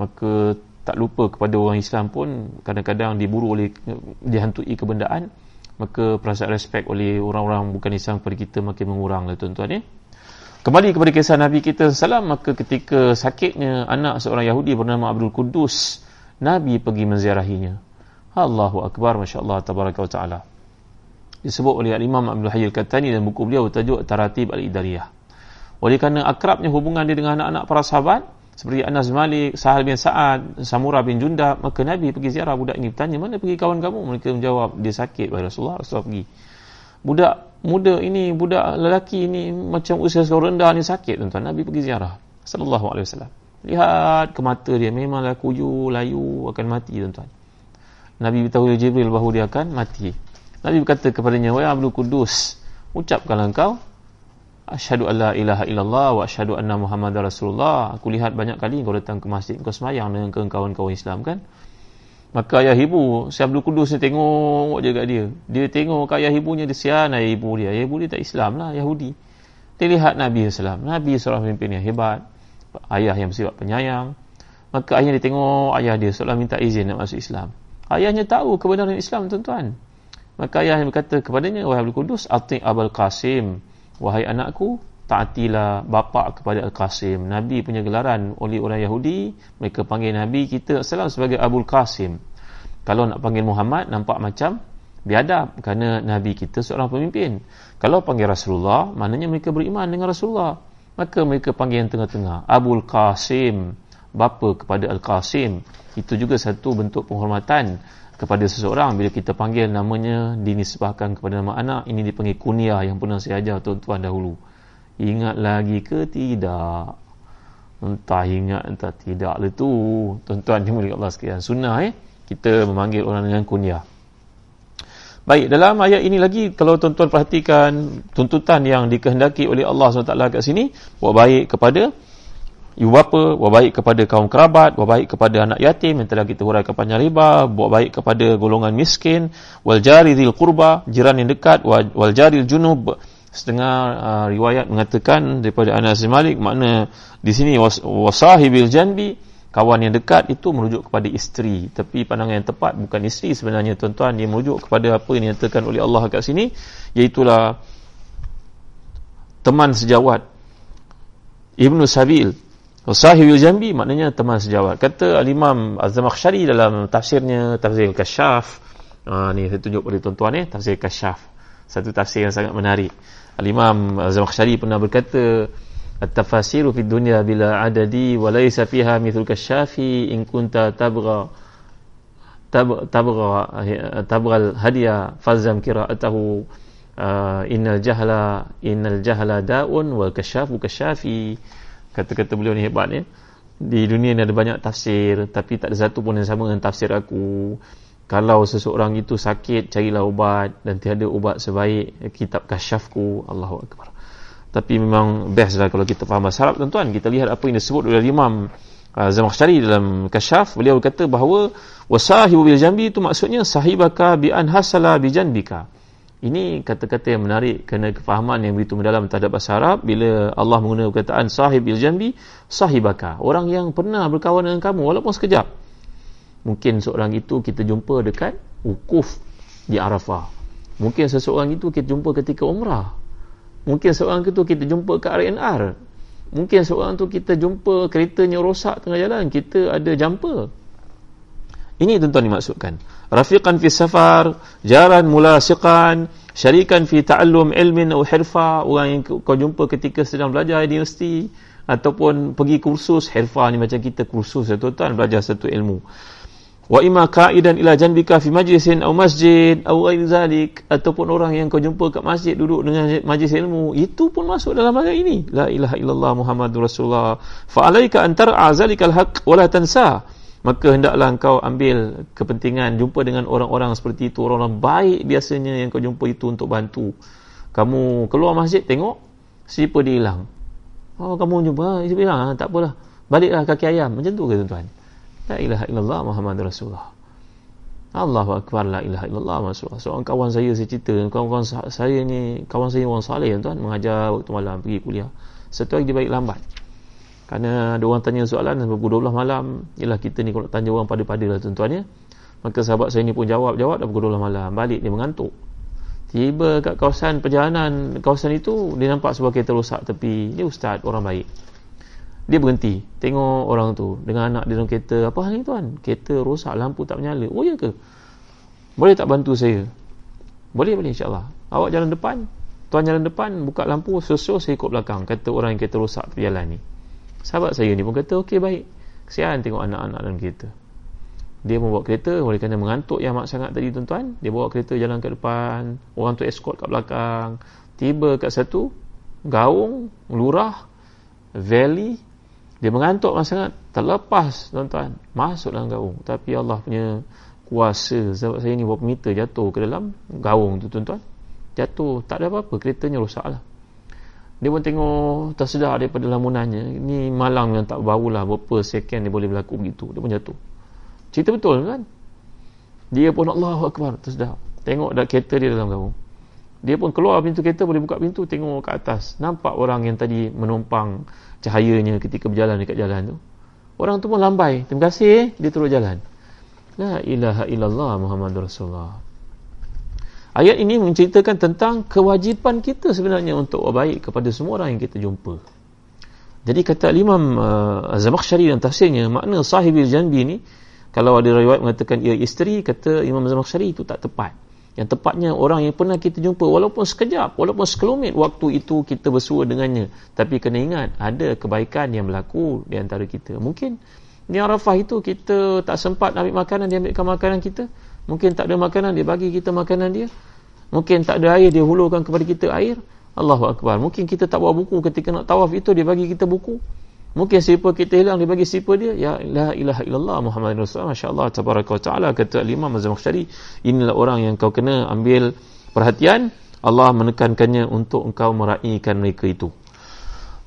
maka tak lupa kepada orang Islam pun kadang-kadang diburu oleh dihantui kebendaan maka perasaan respect oleh orang-orang bukan Islam kepada kita makin mengurang lah tuan-tuan ya kembali kepada kisah Nabi kita salam maka ketika sakitnya anak seorang Yahudi bernama Abdul Kudus Nabi pergi menziarahinya. Allahu Akbar Masya Allah Tabaraka wa Ta'ala disebut oleh Imam Abdul Hayy Al-Katani dan buku beliau bertajuk Taratib Al-Idariyah. Oleh kerana akrabnya hubungan dia dengan anak-anak para sahabat seperti Anas Malik, Sahal bin Sa'ad, Samura bin Jundab, maka Nabi pergi ziarah budak ini bertanya, mana pergi kawan kamu? Mereka menjawab, dia sakit wahai Rasulullah, Rasulullah pergi. Budak muda ini, budak lelaki ini macam usia seorang rendah ni sakit tuan-tuan. Nabi pergi ziarah. Sallallahu alaihi wasallam. Lihat ke mata dia memanglah kuyu, layu akan mati tuan-tuan. Nabi beritahu Jibril bahawa dia akan mati. Nabi berkata kepadanya, Wahai Abdul Kudus, ucapkanlah engkau, Asyhadu an la ilaha illallah wa asyhadu anna Muhammad Rasulullah. Aku lihat banyak kali kau datang ke masjid, kau semayang dengan kawan-kawan Islam kan? Maka ayah ibu, si Abdul Kudus ni tengok je kat dia. Dia tengok kat ayah ibunya, dia sian ayah ibu dia. Ayah ibu dia tak Islam lah, Yahudi. Dia lihat Nabi SAW. Nabi seorang pemimpin yang hebat. Ayah yang bersifat penyayang. Maka ayah dia tengok ayah dia seolah minta izin nak masuk Islam. Ayahnya tahu kebenaran Islam tuan-tuan. Maka ayah yang berkata kepadanya, Wahai Abdul Kudus, Ati Abul Qasim, Wahai anakku, taatilah bapa kepada Al-Qasim. Nabi punya gelaran oleh orang Yahudi, mereka panggil Nabi kita salam sebagai Abul Qasim. Kalau nak panggil Muhammad, nampak macam biadab kerana Nabi kita seorang pemimpin. Kalau panggil Rasulullah, maknanya mereka beriman dengan Rasulullah. Maka mereka panggil yang tengah-tengah. Abul Qasim, bapa kepada Al-Qasim. Itu juga satu bentuk penghormatan kepada seseorang. Bila kita panggil namanya dinisbahkan kepada nama anak ini dipanggil kunyah yang pernah saya ajar tuan-tuan dahulu. Ingat lagi ke tidak? Entah ingat entah tidak lah tu. Tuan-tuan dimulai Allah sekalian. Sunnah eh? Kita memanggil orang dengan kunyah. Baik dalam ayat ini lagi kalau tuan-tuan perhatikan tuntutan yang dikehendaki oleh Allah SWT kat sini buat baik kepada ibu bapa, buat baik kepada kaum kerabat, buat baik kepada anak yatim yang telah kita huraikan panjang lebar, buat baik kepada golongan miskin, wal jari dhil qurba, jiran yang dekat, wal jari junub, setengah uh, riwayat mengatakan daripada Anas bin Malik makna di sini wasahibil janbi kawan yang dekat itu merujuk kepada isteri. Tapi pandangan yang tepat bukan isteri sebenarnya tuan-tuan. Dia merujuk kepada apa yang dinyatakan oleh Allah kat sini iaitulah teman sejawat Ibnu Sabil Wasahibil janbi maknanya teman sejawat. Kata Al-Imam Az-Zamakhsyari dalam tafsirnya tafsir Kasyaf uh, ni saya tunjuk pada tuan-tuan eh tafsir Kasyaf satu tafsir yang sangat menarik. Al-Imam Zamakhsyari pernah berkata At-tafasiru fi dunya bila adadi wa laysa fiha mithlu kasyafi in kunta tabgha tabgha tabgha al-hadiya fazam qira'atahu. Uh, innal jahla innal jahla da'un wal kasyafu kasyafi kata-kata beliau ni hebat ni. Di dunia ni ada banyak tafsir tapi tak ada satu pun yang sama dengan tafsir aku. Kalau seseorang itu sakit carilah ubat dan tiada ubat sebaik kitab kasyafku. Allahu akbar. Tapi memang best lah kalau kita faham bahasa Arab tuan-tuan kita lihat apa yang disebut oleh Imam uh, Zamakhsyari dalam kasyaf. Beliau kata bahawa wasahibu bil jambi itu maksudnya sahibaka bi an hasala bi janbika ini kata-kata yang menarik kerana kefahaman yang begitu mendalam terhadap bahasa Arab bila Allah menggunakan perkataan sahib bil jambi sahibaka. Orang yang pernah berkawan dengan kamu walaupun sekejap. Mungkin seorang itu kita jumpa dekat wukuf di Arafah. Mungkin seseorang itu kita jumpa ketika umrah. Mungkin seorang itu kita jumpa ke RNR mungkin seorang itu kita jumpa keretanya rosak tengah jalan kita ada jumper ini tuan-tuan dimaksudkan. Rafiqan fi safar jaran mulasiqan syarikan fi ta'allum ilmin atau hirfa orang yang kau jumpa ketika sedang belajar di universiti ataupun pergi kursus hirfa ni macam kita kursus ya tuan-tuan belajar satu ilmu. Wa imma qa'idan ila janbika fi majlisin aw masjid aw ghairi zalik ataupun orang yang kau jumpa kat masjid duduk dengan majlis ilmu itu pun masuk dalam ayat ini. La ilaha illallah muhammadur rasulullah. Fa alayka an tar'a zalikal haqq wa la tansa maka hendaklah engkau ambil kepentingan jumpa dengan orang-orang seperti itu. Orang-orang baik biasanya yang kau jumpa itu untuk bantu. Kamu keluar masjid tengok siapa dia hilang? Oh kamu jumpa siapa hilang? Ha, tak apalah. Baliklah kaki ayam. Macam tu ke tuan-tuan? La ilaha illallah Muhammad Rasulullah. Allahu Akbar la ilaha illallah Rasulullah. Seorang kawan saya saya cerita, kawan-kawan saya ni, kawan saya orang saleh tuan, mengajar waktu malam pergi kuliah. Satu hari dia balik lambat. Kerana ada orang tanya soalan pukul 12 malam, ialah kita ni kalau tanya orang pada-pada lah tuan-tuan ya. Maka sahabat saya ni pun jawab-jawab dah pukul 12 malam. Balik dia mengantuk. Tiba kat kawasan perjalanan kawasan itu dia nampak sebuah kereta rosak tepi. Dia ustaz, orang baik. Dia berhenti. Tengok orang tu dengan anak dia dalam kereta apa hal ni tuan? Kereta rosak lampu tak menyala. Oh ya ke? Boleh tak bantu saya? Boleh boleh insyaAllah. Awak jalan depan. Tuan jalan depan buka lampu susul saya ikut belakang kata orang yang kereta rosak tu jalan ni sahabat saya ni pun kata ok baik. Kesian tengok anak-anak dalam kereta. Dia membawa kereta oleh kerana mengantuk yang amat sangat tadi tuan-tuan. Dia bawa kereta jalan ke depan orang tu escort kat belakang. Tiba kat satu gaung lurah valley. Dia mengantuk sangat terlepas tuan-tuan masuk dalam gaung. Tapi Allah punya kuasa sebab saya ni berapa meter jatuh ke dalam gaung tu tuan-tuan. Jatuh tak ada apa-apa. Keretanya rosak lah dia pun tengok tersedar daripada lamunannya ni malang yang tak bau lah berapa second dia boleh berlaku begitu. Dia pun jatuh. Cerita betul kan? Dia pun Allah Akbar tersedar. Tengok dah kereta dia dalam gaung dia pun keluar pintu kereta boleh buka pintu tengok ke atas. Nampak orang yang tadi menumpang cahayanya ketika berjalan dekat jalan tu. Orang tu pun lambai. Terima kasih dia terus jalan. La ilaha illallah muhammadur rasulullah ayat ini menceritakan tentang kewajipan kita sebenarnya untuk baik kepada semua orang yang kita jumpa. Jadi kata Imam uh, Zamakhsyari dan tafsirnya makna sahibil janbi ni kalau ada riwayat mengatakan ia isteri kata Imam Zamakhsyari itu tak tepat. Yang tepatnya orang yang pernah kita jumpa walaupun sekejap walaupun sekelumit waktu itu kita bersua dengannya tapi kena ingat ada kebaikan yang berlaku di antara kita. Mungkin di Arafah itu kita tak sempat ambil makanan dia ambilkan makanan kita mungkin tak ada makanan dia bagi kita makanan dia. Mungkin tak ada air dia hulurkan kepada kita air. Allahu Akbar. Mungkin kita tak bawa buku ketika nak tawaf itu dia bagi kita buku. Mungkin siapa kita hilang dia bagi siapa dia. Ya la ilaha illallah Muhammad Rasulullah. Masyaallah tabaraka taala kata Imam Azam Khsyari inilah orang yang kau kena ambil perhatian. Allah menekankannya untuk engkau meraihkan mereka itu.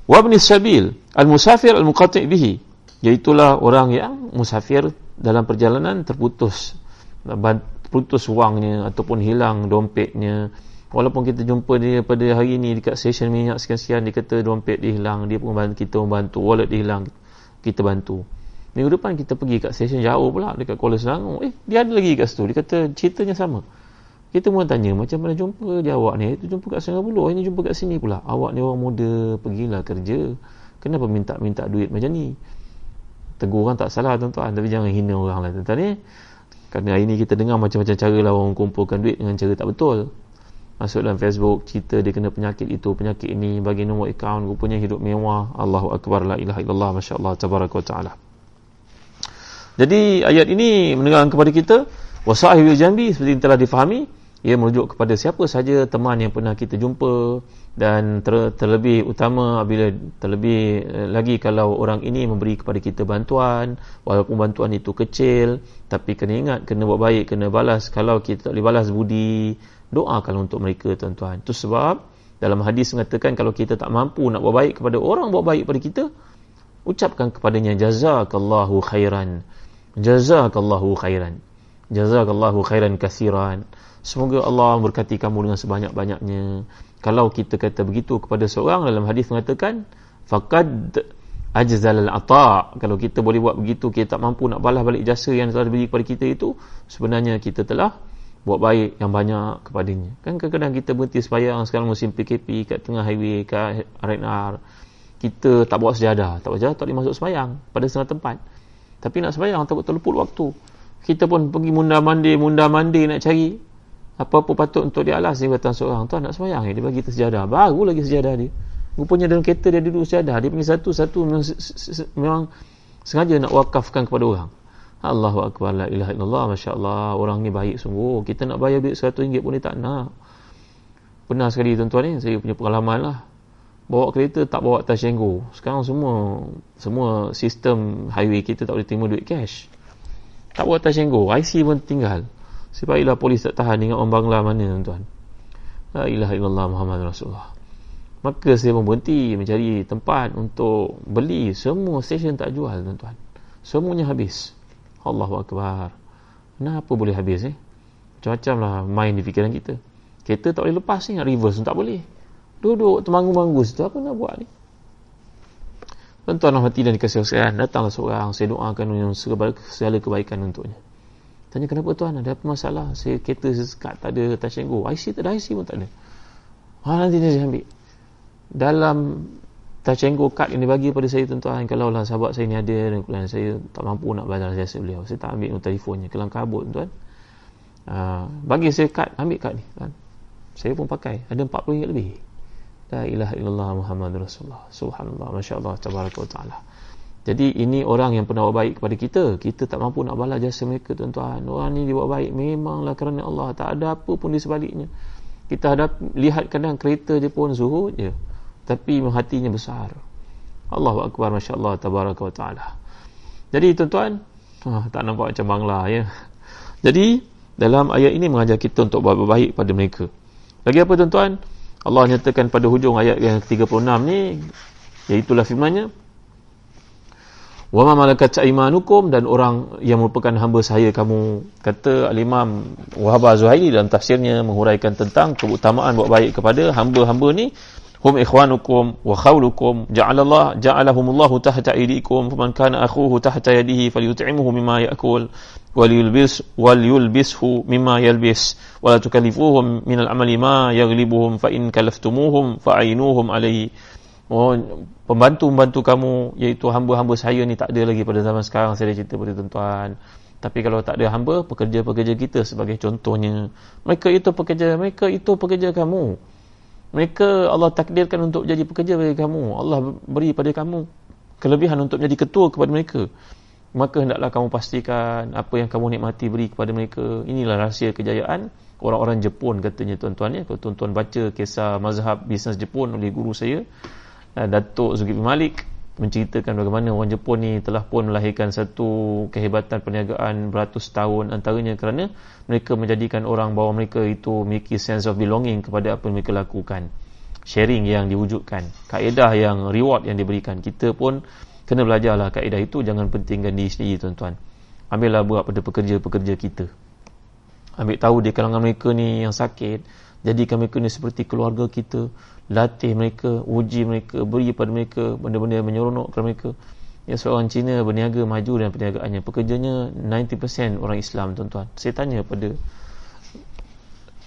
Wa ibn sabil al musafir al muqati bihi iaitulah orang yang musafir dalam perjalanan terputus putus wangnya ataupun hilang dompetnya. Walaupun kita jumpa dia pada hari ni dekat stesen minyak sekian-sekian dia kata dompet dia hilang dia pun bantu kita membantu wallet dia hilang kita bantu. Minggu depan kita pergi kat stesen jauh pula dekat Kuala Selangor. Eh dia ada lagi kat situ dia kata ceritanya sama. Kita pun tanya macam mana jumpa dia awak ni? Itu jumpa kat Buloh ini jumpa kat sini pula. Awak ni orang muda pergilah kerja. Kenapa minta-minta duit macam ni? Tegur orang tak salah tuan-tuan tapi jangan hina orang lah tuan-tuan ni kerana hari ni kita dengar macam-macam cara lah orang kumpulkan duit dengan cara tak betul. Masuk dalam Facebook cerita dia kena penyakit itu penyakit ini bagi nombor akaun rupanya hidup mewah. Allahu Akbar la ilaha illallah Masya Allah tabaraka wa ta'ala. Jadi ayat ini mendengarkan kepada kita wasahibil jambi seperti yang telah difahami ia merujuk kepada siapa saja teman yang pernah kita jumpa dan ter, terlebih utama bila terlebih eh, lagi kalau orang ini memberi kepada kita bantuan walaupun bantuan itu kecil tapi kena ingat kena buat baik kena balas. Kalau kita tak boleh balas budi doakan untuk mereka tuan-tuan. Itu sebab dalam hadis mengatakan kalau kita tak mampu nak buat baik kepada orang buat baik kepada kita ucapkan kepadanya jazakallahu khairan. Jazakallahu khairan. Jazakallahu khairan kasiran Semoga Allah memberkati kamu dengan sebanyak-banyaknya. Kalau kita kata begitu kepada seorang dalam hadis mengatakan faqad ajzal al-ata. Kalau kita boleh buat begitu, kita tak mampu nak balas balik jasa yang telah diberi kepada kita itu, sebenarnya kita telah buat baik yang banyak kepadanya. Kan kadang-kadang kita berhenti sembahyang sekarang musim PKP kat tengah highway kat RNR. Kita tak bawa sejadah, tak bawa sejadah tak boleh masuk sembahyang pada setengah tempat. Tapi nak sembahyang tak terluput waktu. Kita pun pergi munda mandi, munda mandi nak cari apa-apa patut untuk dia alas dia datang seorang tuan nak semayang dia bagi sejadah. Baru lagi sejadah dia. Rupanya dalam kereta dia duduk sejadah dia punya satu-satu memang, memang sengaja nak wakafkan kepada orang. Allahu Akbar la ilaha illallah Masya Allah orang ni baik sungguh. Kita nak bayar duit seratus ringgit pun dia tak nak. Pernah sekali tuan-tuan ni saya punya pengalaman lah. Bawa kereta tak bawa tas cenggu. Sekarang semua semua sistem highway kita tak boleh terima duit cash. Tak bawa tas cenggu. IC pun tinggal Sebaiklah polis tak tahan dengan orang Bangla mana tuan-tuan. La ilaha illallah Muhammad Rasulullah. Maka saya pun berhenti mencari tempat untuk beli. Semua stesen tak jual tuan-tuan. Semuanya habis. Allahu Akbar. Kenapa boleh habis eh? Macam-macam lah main di fikiran kita. Kereta tak boleh lepas ni. Reverse pun tak boleh. Duduk termanggu-manggu situ. Apa nak buat ni? Tuan-tuan hati dan dikasih sekalian. Datanglah seorang. Saya doakan segala kebaikan untuknya. Tanya kenapa tuan ada apa masalah? Saya kereta sekat tak ada touch and go. IC tak ada IC pun tak ada. Ha nanti saya ambil. Dalam touch and go card yang dibagi pada saya tuan-tuan kalau lah sahabat saya ni ada dan kemudian saya tak mampu nak bayar jasa beliau. Saya tak ambil telefonnya kelang kabut tuan. Ha, bagi saya kad ambil kad ni kan. Saya pun pakai ada 40 ringgit lebih. La ilaha illallah Muhammad Rasulullah. Subhanallah, masya-Allah, wa taala. Jadi ini orang yang pernah buat baik kepada kita. Kita tak mampu nak balas jasa mereka tuan-tuan. Orang ni dia buat baik memanglah kerana Allah. Tak ada apa pun di sebaliknya. Kita hadap, lihat kadang kereta je pun zuhud je. Tapi hatinya besar. Allahu Akbar Masya Allah Tabaraka wa Ta'ala. Jadi tuan-tuan. Ah, tak nampak macam bangla ya. Jadi dalam ayat ini mengajar kita untuk buat baik pada mereka. Lagi apa tuan-tuan? Allah nyatakan pada hujung ayat yang 36 ni. Iaitulah firmannya wa ma malakat aymanukum dan orang yang merupakan hamba saya kamu kata al-imam Wahab Az-Zuhaili dalam tafsirnya menguraikan tentang keutamaan buat baik kepada hamba-hamba ni. Hum ikhwanukum wa khawlukum. Ja'alallah ja'alahumullahu tahta aydikum. Faman kana akhuhu tahta yadihi falyut'imuhu mimma ya'kul waliyulbis waliyulbishu mimma yalbis. Wala tukallifuhum min al-amali ma yaghlibuhum fa in kalaftumuhum fa'inuhum alayhi. Oh pembantu-pembantu kamu iaitu hamba-hamba saya ni tak ada lagi pada zaman sekarang. Saya dah cerita pada tuan-tuan. Tapi kalau tak ada hamba pekerja-pekerja kita sebagai contohnya. Mereka itu pekerja mereka itu pekerja kamu. Mereka Allah takdirkan untuk jadi pekerja bagi kamu. Allah beri pada kamu kelebihan untuk menjadi ketua kepada mereka. Maka hendaklah kamu pastikan apa yang kamu nikmati beri kepada mereka. Inilah rahsia kejayaan orang-orang Jepun katanya tuan-tuan ya. Kalau tuan-tuan baca kisah mazhab bisnes Jepun oleh guru saya Datuk Zulkifli Malik menceritakan bagaimana orang Jepun ni telah pun melahirkan satu kehebatan perniagaan beratus tahun antaranya kerana mereka menjadikan orang bahawa mereka itu memiliki sense of belonging kepada apa yang mereka lakukan. Sharing yang diwujudkan. Kaedah yang reward yang diberikan. Kita pun kena belajarlah kaedah itu. Jangan pentingkan diri sendiri tuan-tuan. Ambillah buat pada pekerja-pekerja kita. Ambil tahu di kalangan mereka ni yang sakit jadikan mereka ni seperti keluarga kita latih mereka uji mereka beri pada mereka benda-benda yang menyeronokkan mereka. Ya seorang Cina berniaga maju dalam perniagaannya. Pekerjanya 90% orang Islam tuan-tuan. Saya tanya pada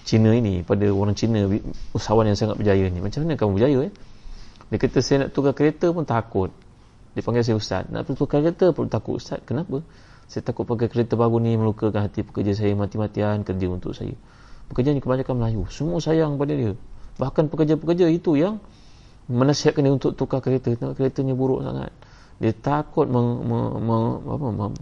Cina ini pada orang Cina usahawan yang sangat berjaya ni. Macam mana kamu berjaya eh? Dia kata saya nak tukar kereta pun takut. Dia panggil saya ustaz nak tukar kereta pun takut. Ustaz kenapa? Saya takut pakai kereta baru ni melukakan hati pekerja saya mati-matian kerja untuk saya pekerja ni kebanyakan Melayu. Semua sayang pada dia. Bahkan pekerja-pekerja itu yang menasihatkan dia untuk tukar kereta. Tengok keretanya buruk sangat. Dia takut meng, meng, meng, apa, meng,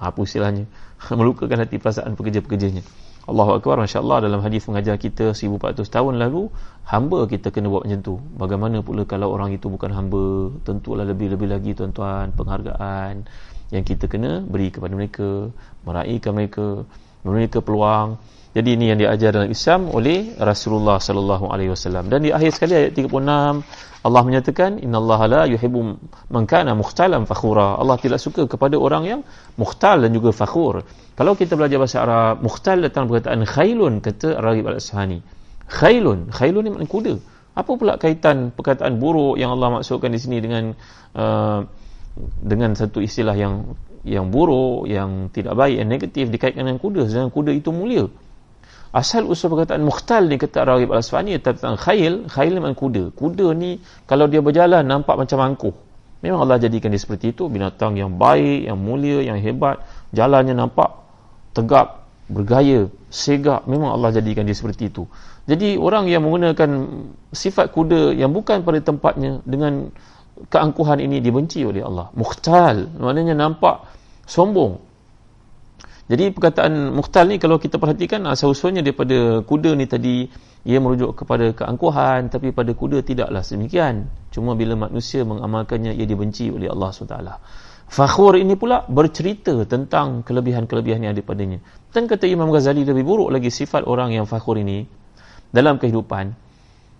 apa istilahnya? [laughs] Melukakan hati perasaan pekerja-pekerjanya. Allahu Akbar Masya Allah dalam hadis mengajar kita 1400 tahun lalu hamba kita kena buat macam tu. Bagaimana pula kalau orang itu bukan hamba? Tentulah lebih-lebih lagi tuan-tuan penghargaan yang kita kena beri kepada mereka meraihkan mereka memberi peluang jadi ini yang diajar dalam Islam oleh Rasulullah sallallahu alaihi wasallam. Dan di akhir sekali ayat 36 Allah menyatakan innallaha la yuhibbu man kana mukhtalan fakhura. Allah tidak suka kepada orang yang mukhtal dan juga fakhur. Kalau kita belajar bahasa Arab, mukhtal datang perkataan khailun kata Raghib Al-Asfahani. Khailun, khailun ni maknanya kuda. Apa pula kaitan perkataan buruk yang Allah maksudkan di sini dengan uh, dengan satu istilah yang yang buruk, yang tidak baik, yang negatif dikaitkan dengan kuda. Sedangkan kuda itu mulia asal usul perkataan mukhtal ni kata Raghib Al-Asfani tentang khail. Khail memang kuda. Kuda ni kalau dia berjalan nampak macam angkuh memang Allah jadikan dia seperti itu. Binatang yang baik yang mulia yang hebat. Jalannya nampak tegap bergaya segak. Memang Allah jadikan dia seperti itu. Jadi orang yang menggunakan sifat kuda yang bukan pada tempatnya dengan keangkuhan ini dibenci oleh Allah. Mukhtal. Maknanya nampak sombong jadi perkataan mukhtal ni kalau kita perhatikan asal usulnya daripada kuda ni tadi ia merujuk kepada keangkuhan tapi pada kuda tidaklah demikian. Cuma bila manusia mengamalkannya ia dibenci oleh Allah SWT. Fakhur ini pula bercerita tentang kelebihan-kelebihan yang ada padanya. Dan kata Imam Ghazali lebih buruk lagi sifat orang yang fakhur ini dalam kehidupan.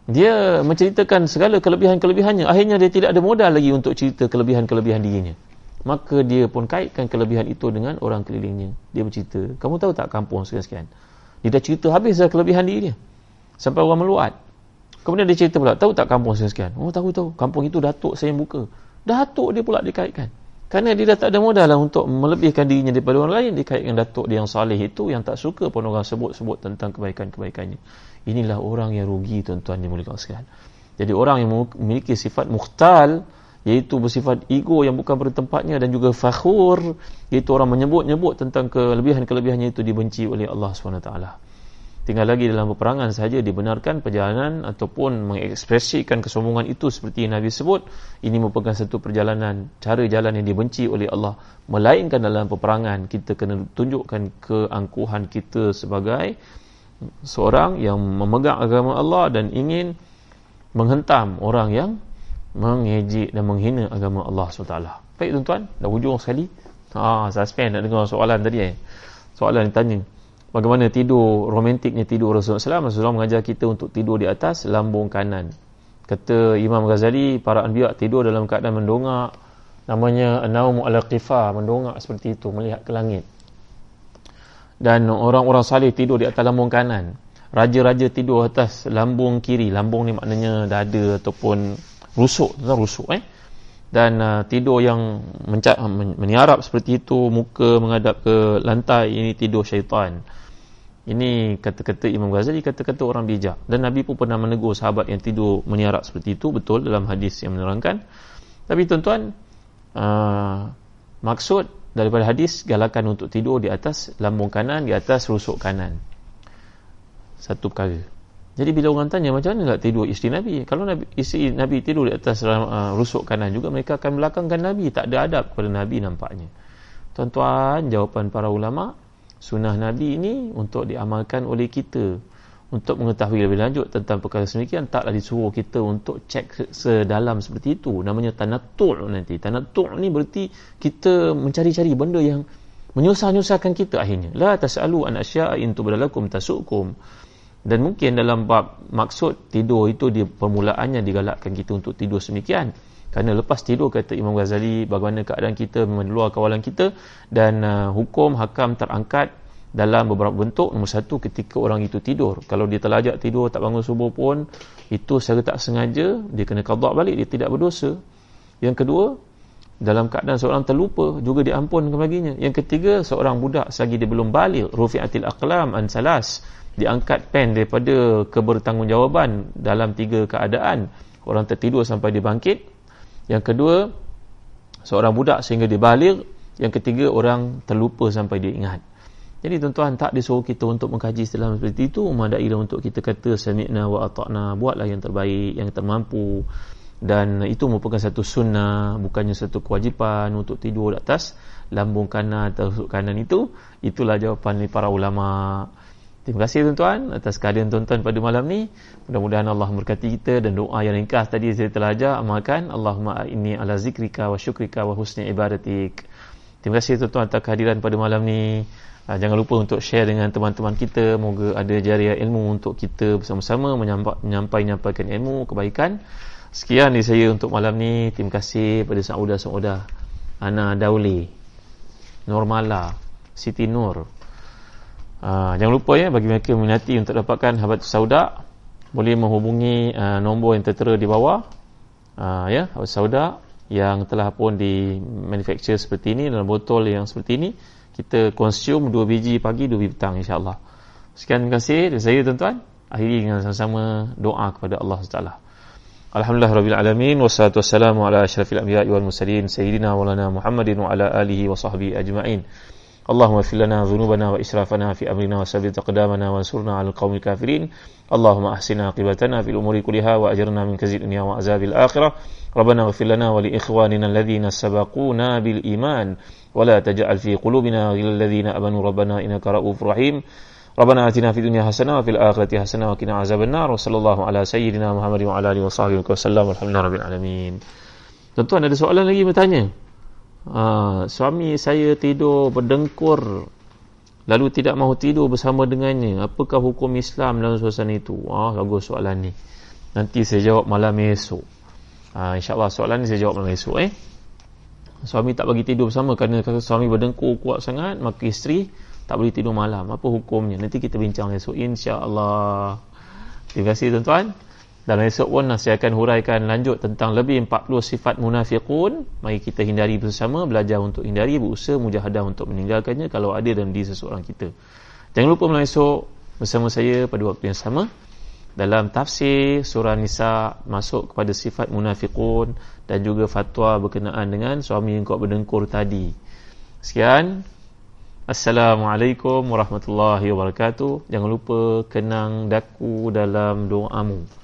Dia menceritakan segala kelebihan-kelebihannya. Akhirnya dia tidak ada modal lagi untuk cerita kelebihan-kelebihan dirinya maka dia pun kaitkan kelebihan itu dengan orang kelilingnya. Dia bercerita kamu tahu tak kampung sekian-sekian? Dia dah cerita habis dah kelebihan diri dia. Sampai orang meluat. Kemudian dia cerita pula tahu tak kampung sekian-sekian? Oh tahu tahu kampung itu datuk saya yang buka. Datuk dia pula dikaitkan. Kerana dia dah tak ada modal lah untuk melebihkan dirinya daripada orang lain dikaitkan datuk dia yang salih itu yang tak suka pun orang sebut-sebut tentang kebaikan-kebaikannya. Inilah orang yang rugi tuan-tuan yang mulia sekalian. Jadi orang yang memiliki sifat mukhtal iaitu bersifat ego yang bukan pada tempatnya dan juga fakhur. Iaitu orang menyebut-nyebut tentang kelebihan-kelebihannya itu dibenci oleh Allah SWT tinggal lagi dalam peperangan sahaja dibenarkan perjalanan ataupun mengekspresikan kesombongan itu seperti yang Nabi sebut. Ini merupakan satu perjalanan cara jalan yang dibenci oleh Allah. Melainkan dalam peperangan kita kena tunjukkan keangkuhan kita sebagai seorang yang memegang agama Allah dan ingin menghentam orang yang mengejek dan menghina agama Allah SWT baik tuan-tuan dah hujung sekali. Ha, suspend nak dengar soalan tadi eh. Soalan yang tanya bagaimana tidur romantiknya tidur Rasulullah SAW Rasulullah mengajar kita untuk tidur di atas lambung kanan? Kata Imam Ghazali para anbiya tidur dalam keadaan mendongak. Namanya naumu ala qifa mendongak seperti itu melihat ke langit. Dan orang-orang salih tidur di atas lambung kanan. Raja-raja tidur atas lambung kiri. Lambung ni maknanya dada ataupun rusuk tentang rusuk eh. Dan uh, tidur yang menca- meniarap seperti itu muka menghadap ke lantai ini tidur syaitan. Ini kata-kata Imam Ghazali kata-kata orang bijak. Dan Nabi pun pernah menegur sahabat yang tidur meniarap seperti itu betul dalam hadis yang menerangkan. Tapi tuan-tuan uh, maksud daripada hadis galakan untuk tidur di atas lambung kanan di atas rusuk kanan. Satu perkara jadi bila orang tanya macam mana nak tidur isteri Nabi? Kalau Nabi, isteri Nabi tidur di atas uh, rusuk kanan juga mereka akan belakangkan Nabi. Tak ada adab kepada Nabi nampaknya. Tuan-tuan, jawapan para ulama, sunnah Nabi ini untuk diamalkan oleh kita. Untuk mengetahui lebih lanjut tentang perkara semikian, taklah disuruh kita untuk cek sedalam seperti itu. Namanya tanatul nanti. Tanatul ni berarti kita mencari-cari benda yang menyusah-nyusahkan kita akhirnya. La tas'alu an asya'a in tubdalakum tasukum dan mungkin dalam bab maksud tidur itu di permulaannya digalakkan kita untuk tidur semikian. Kerana lepas tidur kata Imam Ghazali bagaimana keadaan kita memang luar kawalan kita dan uh, hukum hakam terangkat dalam beberapa bentuk. Nombor satu ketika orang itu tidur. Kalau dia terlajak tidur tak bangun subuh pun itu secara tak sengaja dia kena qada balik dia tidak berdosa. Yang kedua dalam keadaan seorang terlupa juga diampunkan baginya. Yang ketiga seorang budak selagi dia belum balik rufi'atil aqlam an salas diangkat pen daripada kebertanggungjawaban dalam tiga keadaan. Orang tertidur sampai dia bangkit. Yang kedua seorang budak sehingga dia balik. Yang ketiga orang terlupa sampai dia ingat. Jadi tuan-tuan tak disuruh kita untuk mengkaji dalam seperti itu. Memadailah untuk kita kata sami'na wa ata'na. Buatlah yang terbaik yang termampu. Dan itu merupakan satu sunnah bukannya satu kewajipan untuk tidur di atas lambung kanan atau kanan itu. Itulah jawapan para ulama' Terima kasih tuan-tuan atas kehadiran tuan-tuan pada malam ni. Mudah-mudahan Allah memberkati kita dan doa yang ringkas tadi saya telah ajar amalkan. Allahumma inni ala zikrika wa syukrika wa husni ibadatik. Terima kasih tuan-tuan atas kehadiran pada malam ni. Ah, jangan lupa untuk share dengan teman-teman kita. Moga ada jariah ilmu untuk kita bersama-sama menyampaikan ilmu, kebaikan. Sekian dari saya untuk malam ni. Terima kasih pada saudah-saudah. Ana Dauli. Normala. Siti Nur. Uh, jangan lupa ya bagi mereka minati untuk dapatkan habat sauda boleh menghubungi uh, nombor yang tertera di bawah. Uh, ya habat sauda yang telah pun di manufacture seperti ini dalam botol yang seperti ini. Kita consume 2 biji pagi 2 biji petang insyaallah. Sekian terima kasih dari saya tuan-tuan. Akhiri dengan sama-sama doa kepada Allah SWT Alhamdulillah Rabbil Alamin Wassalatu wassalamu ala ashrafil anbiya wal mursalin Sayyidina walana Muhammadin wa ala alihi wa sahbihi ajma'in اللهم اغفر لنا ذنوبنا وإسرافنا في أمرنا وثبت أقدامنا وانصرنا على القوم الكافرين اللهم أحسن عاقبتنا في الأمور كلها وأجرنا من كزي الدنيا وعذاب الآخرة ربنا اغفر لنا ولإخواننا الذين سبقونا بالإيمان ولا تجعل في قلوبنا غير الذين آمنوا ربنا إنك رؤوف رحيم ربنا آتنا في الدنيا حسنة وفي الآخرة حسنة وقنا عذاب النار وصلى الله على سيدنا محمد وعلى آله وصحبه وسلم والحمد لله رب العالمين Tuan-tuan ada soalan lagi bertanya? Ha, suami saya tidur berdengkur lalu tidak mahu tidur bersama dengannya. Apakah hukum Islam dalam suasana itu? Ah bagus soalan ni. Nanti saya jawab malam esok. Ha, insyaAllah soalan ni saya jawab malam esok eh? Suami tak bagi tidur bersama kerana suami berdengkur kuat sangat maka isteri tak boleh tidur malam. Apa hukumnya? Nanti kita bincang esok. insyaAllah. Terima kasih tuan-tuan dan esok pun saya akan huraikan lanjut tentang lebih 40 sifat munafiqun. Mari kita hindari bersama, belajar untuk hindari, berusaha mujahadah untuk meninggalkannya kalau ada dalam diri seseorang kita. Jangan lupa malam esok bersama saya pada waktu yang sama dalam tafsir surah Nisa masuk kepada sifat munafiqun dan juga fatwa berkenaan dengan suami yang kuat berdengkur tadi. Sekian. Assalamualaikum warahmatullahi wabarakatuh. Jangan lupa kenang daku dalam doamu.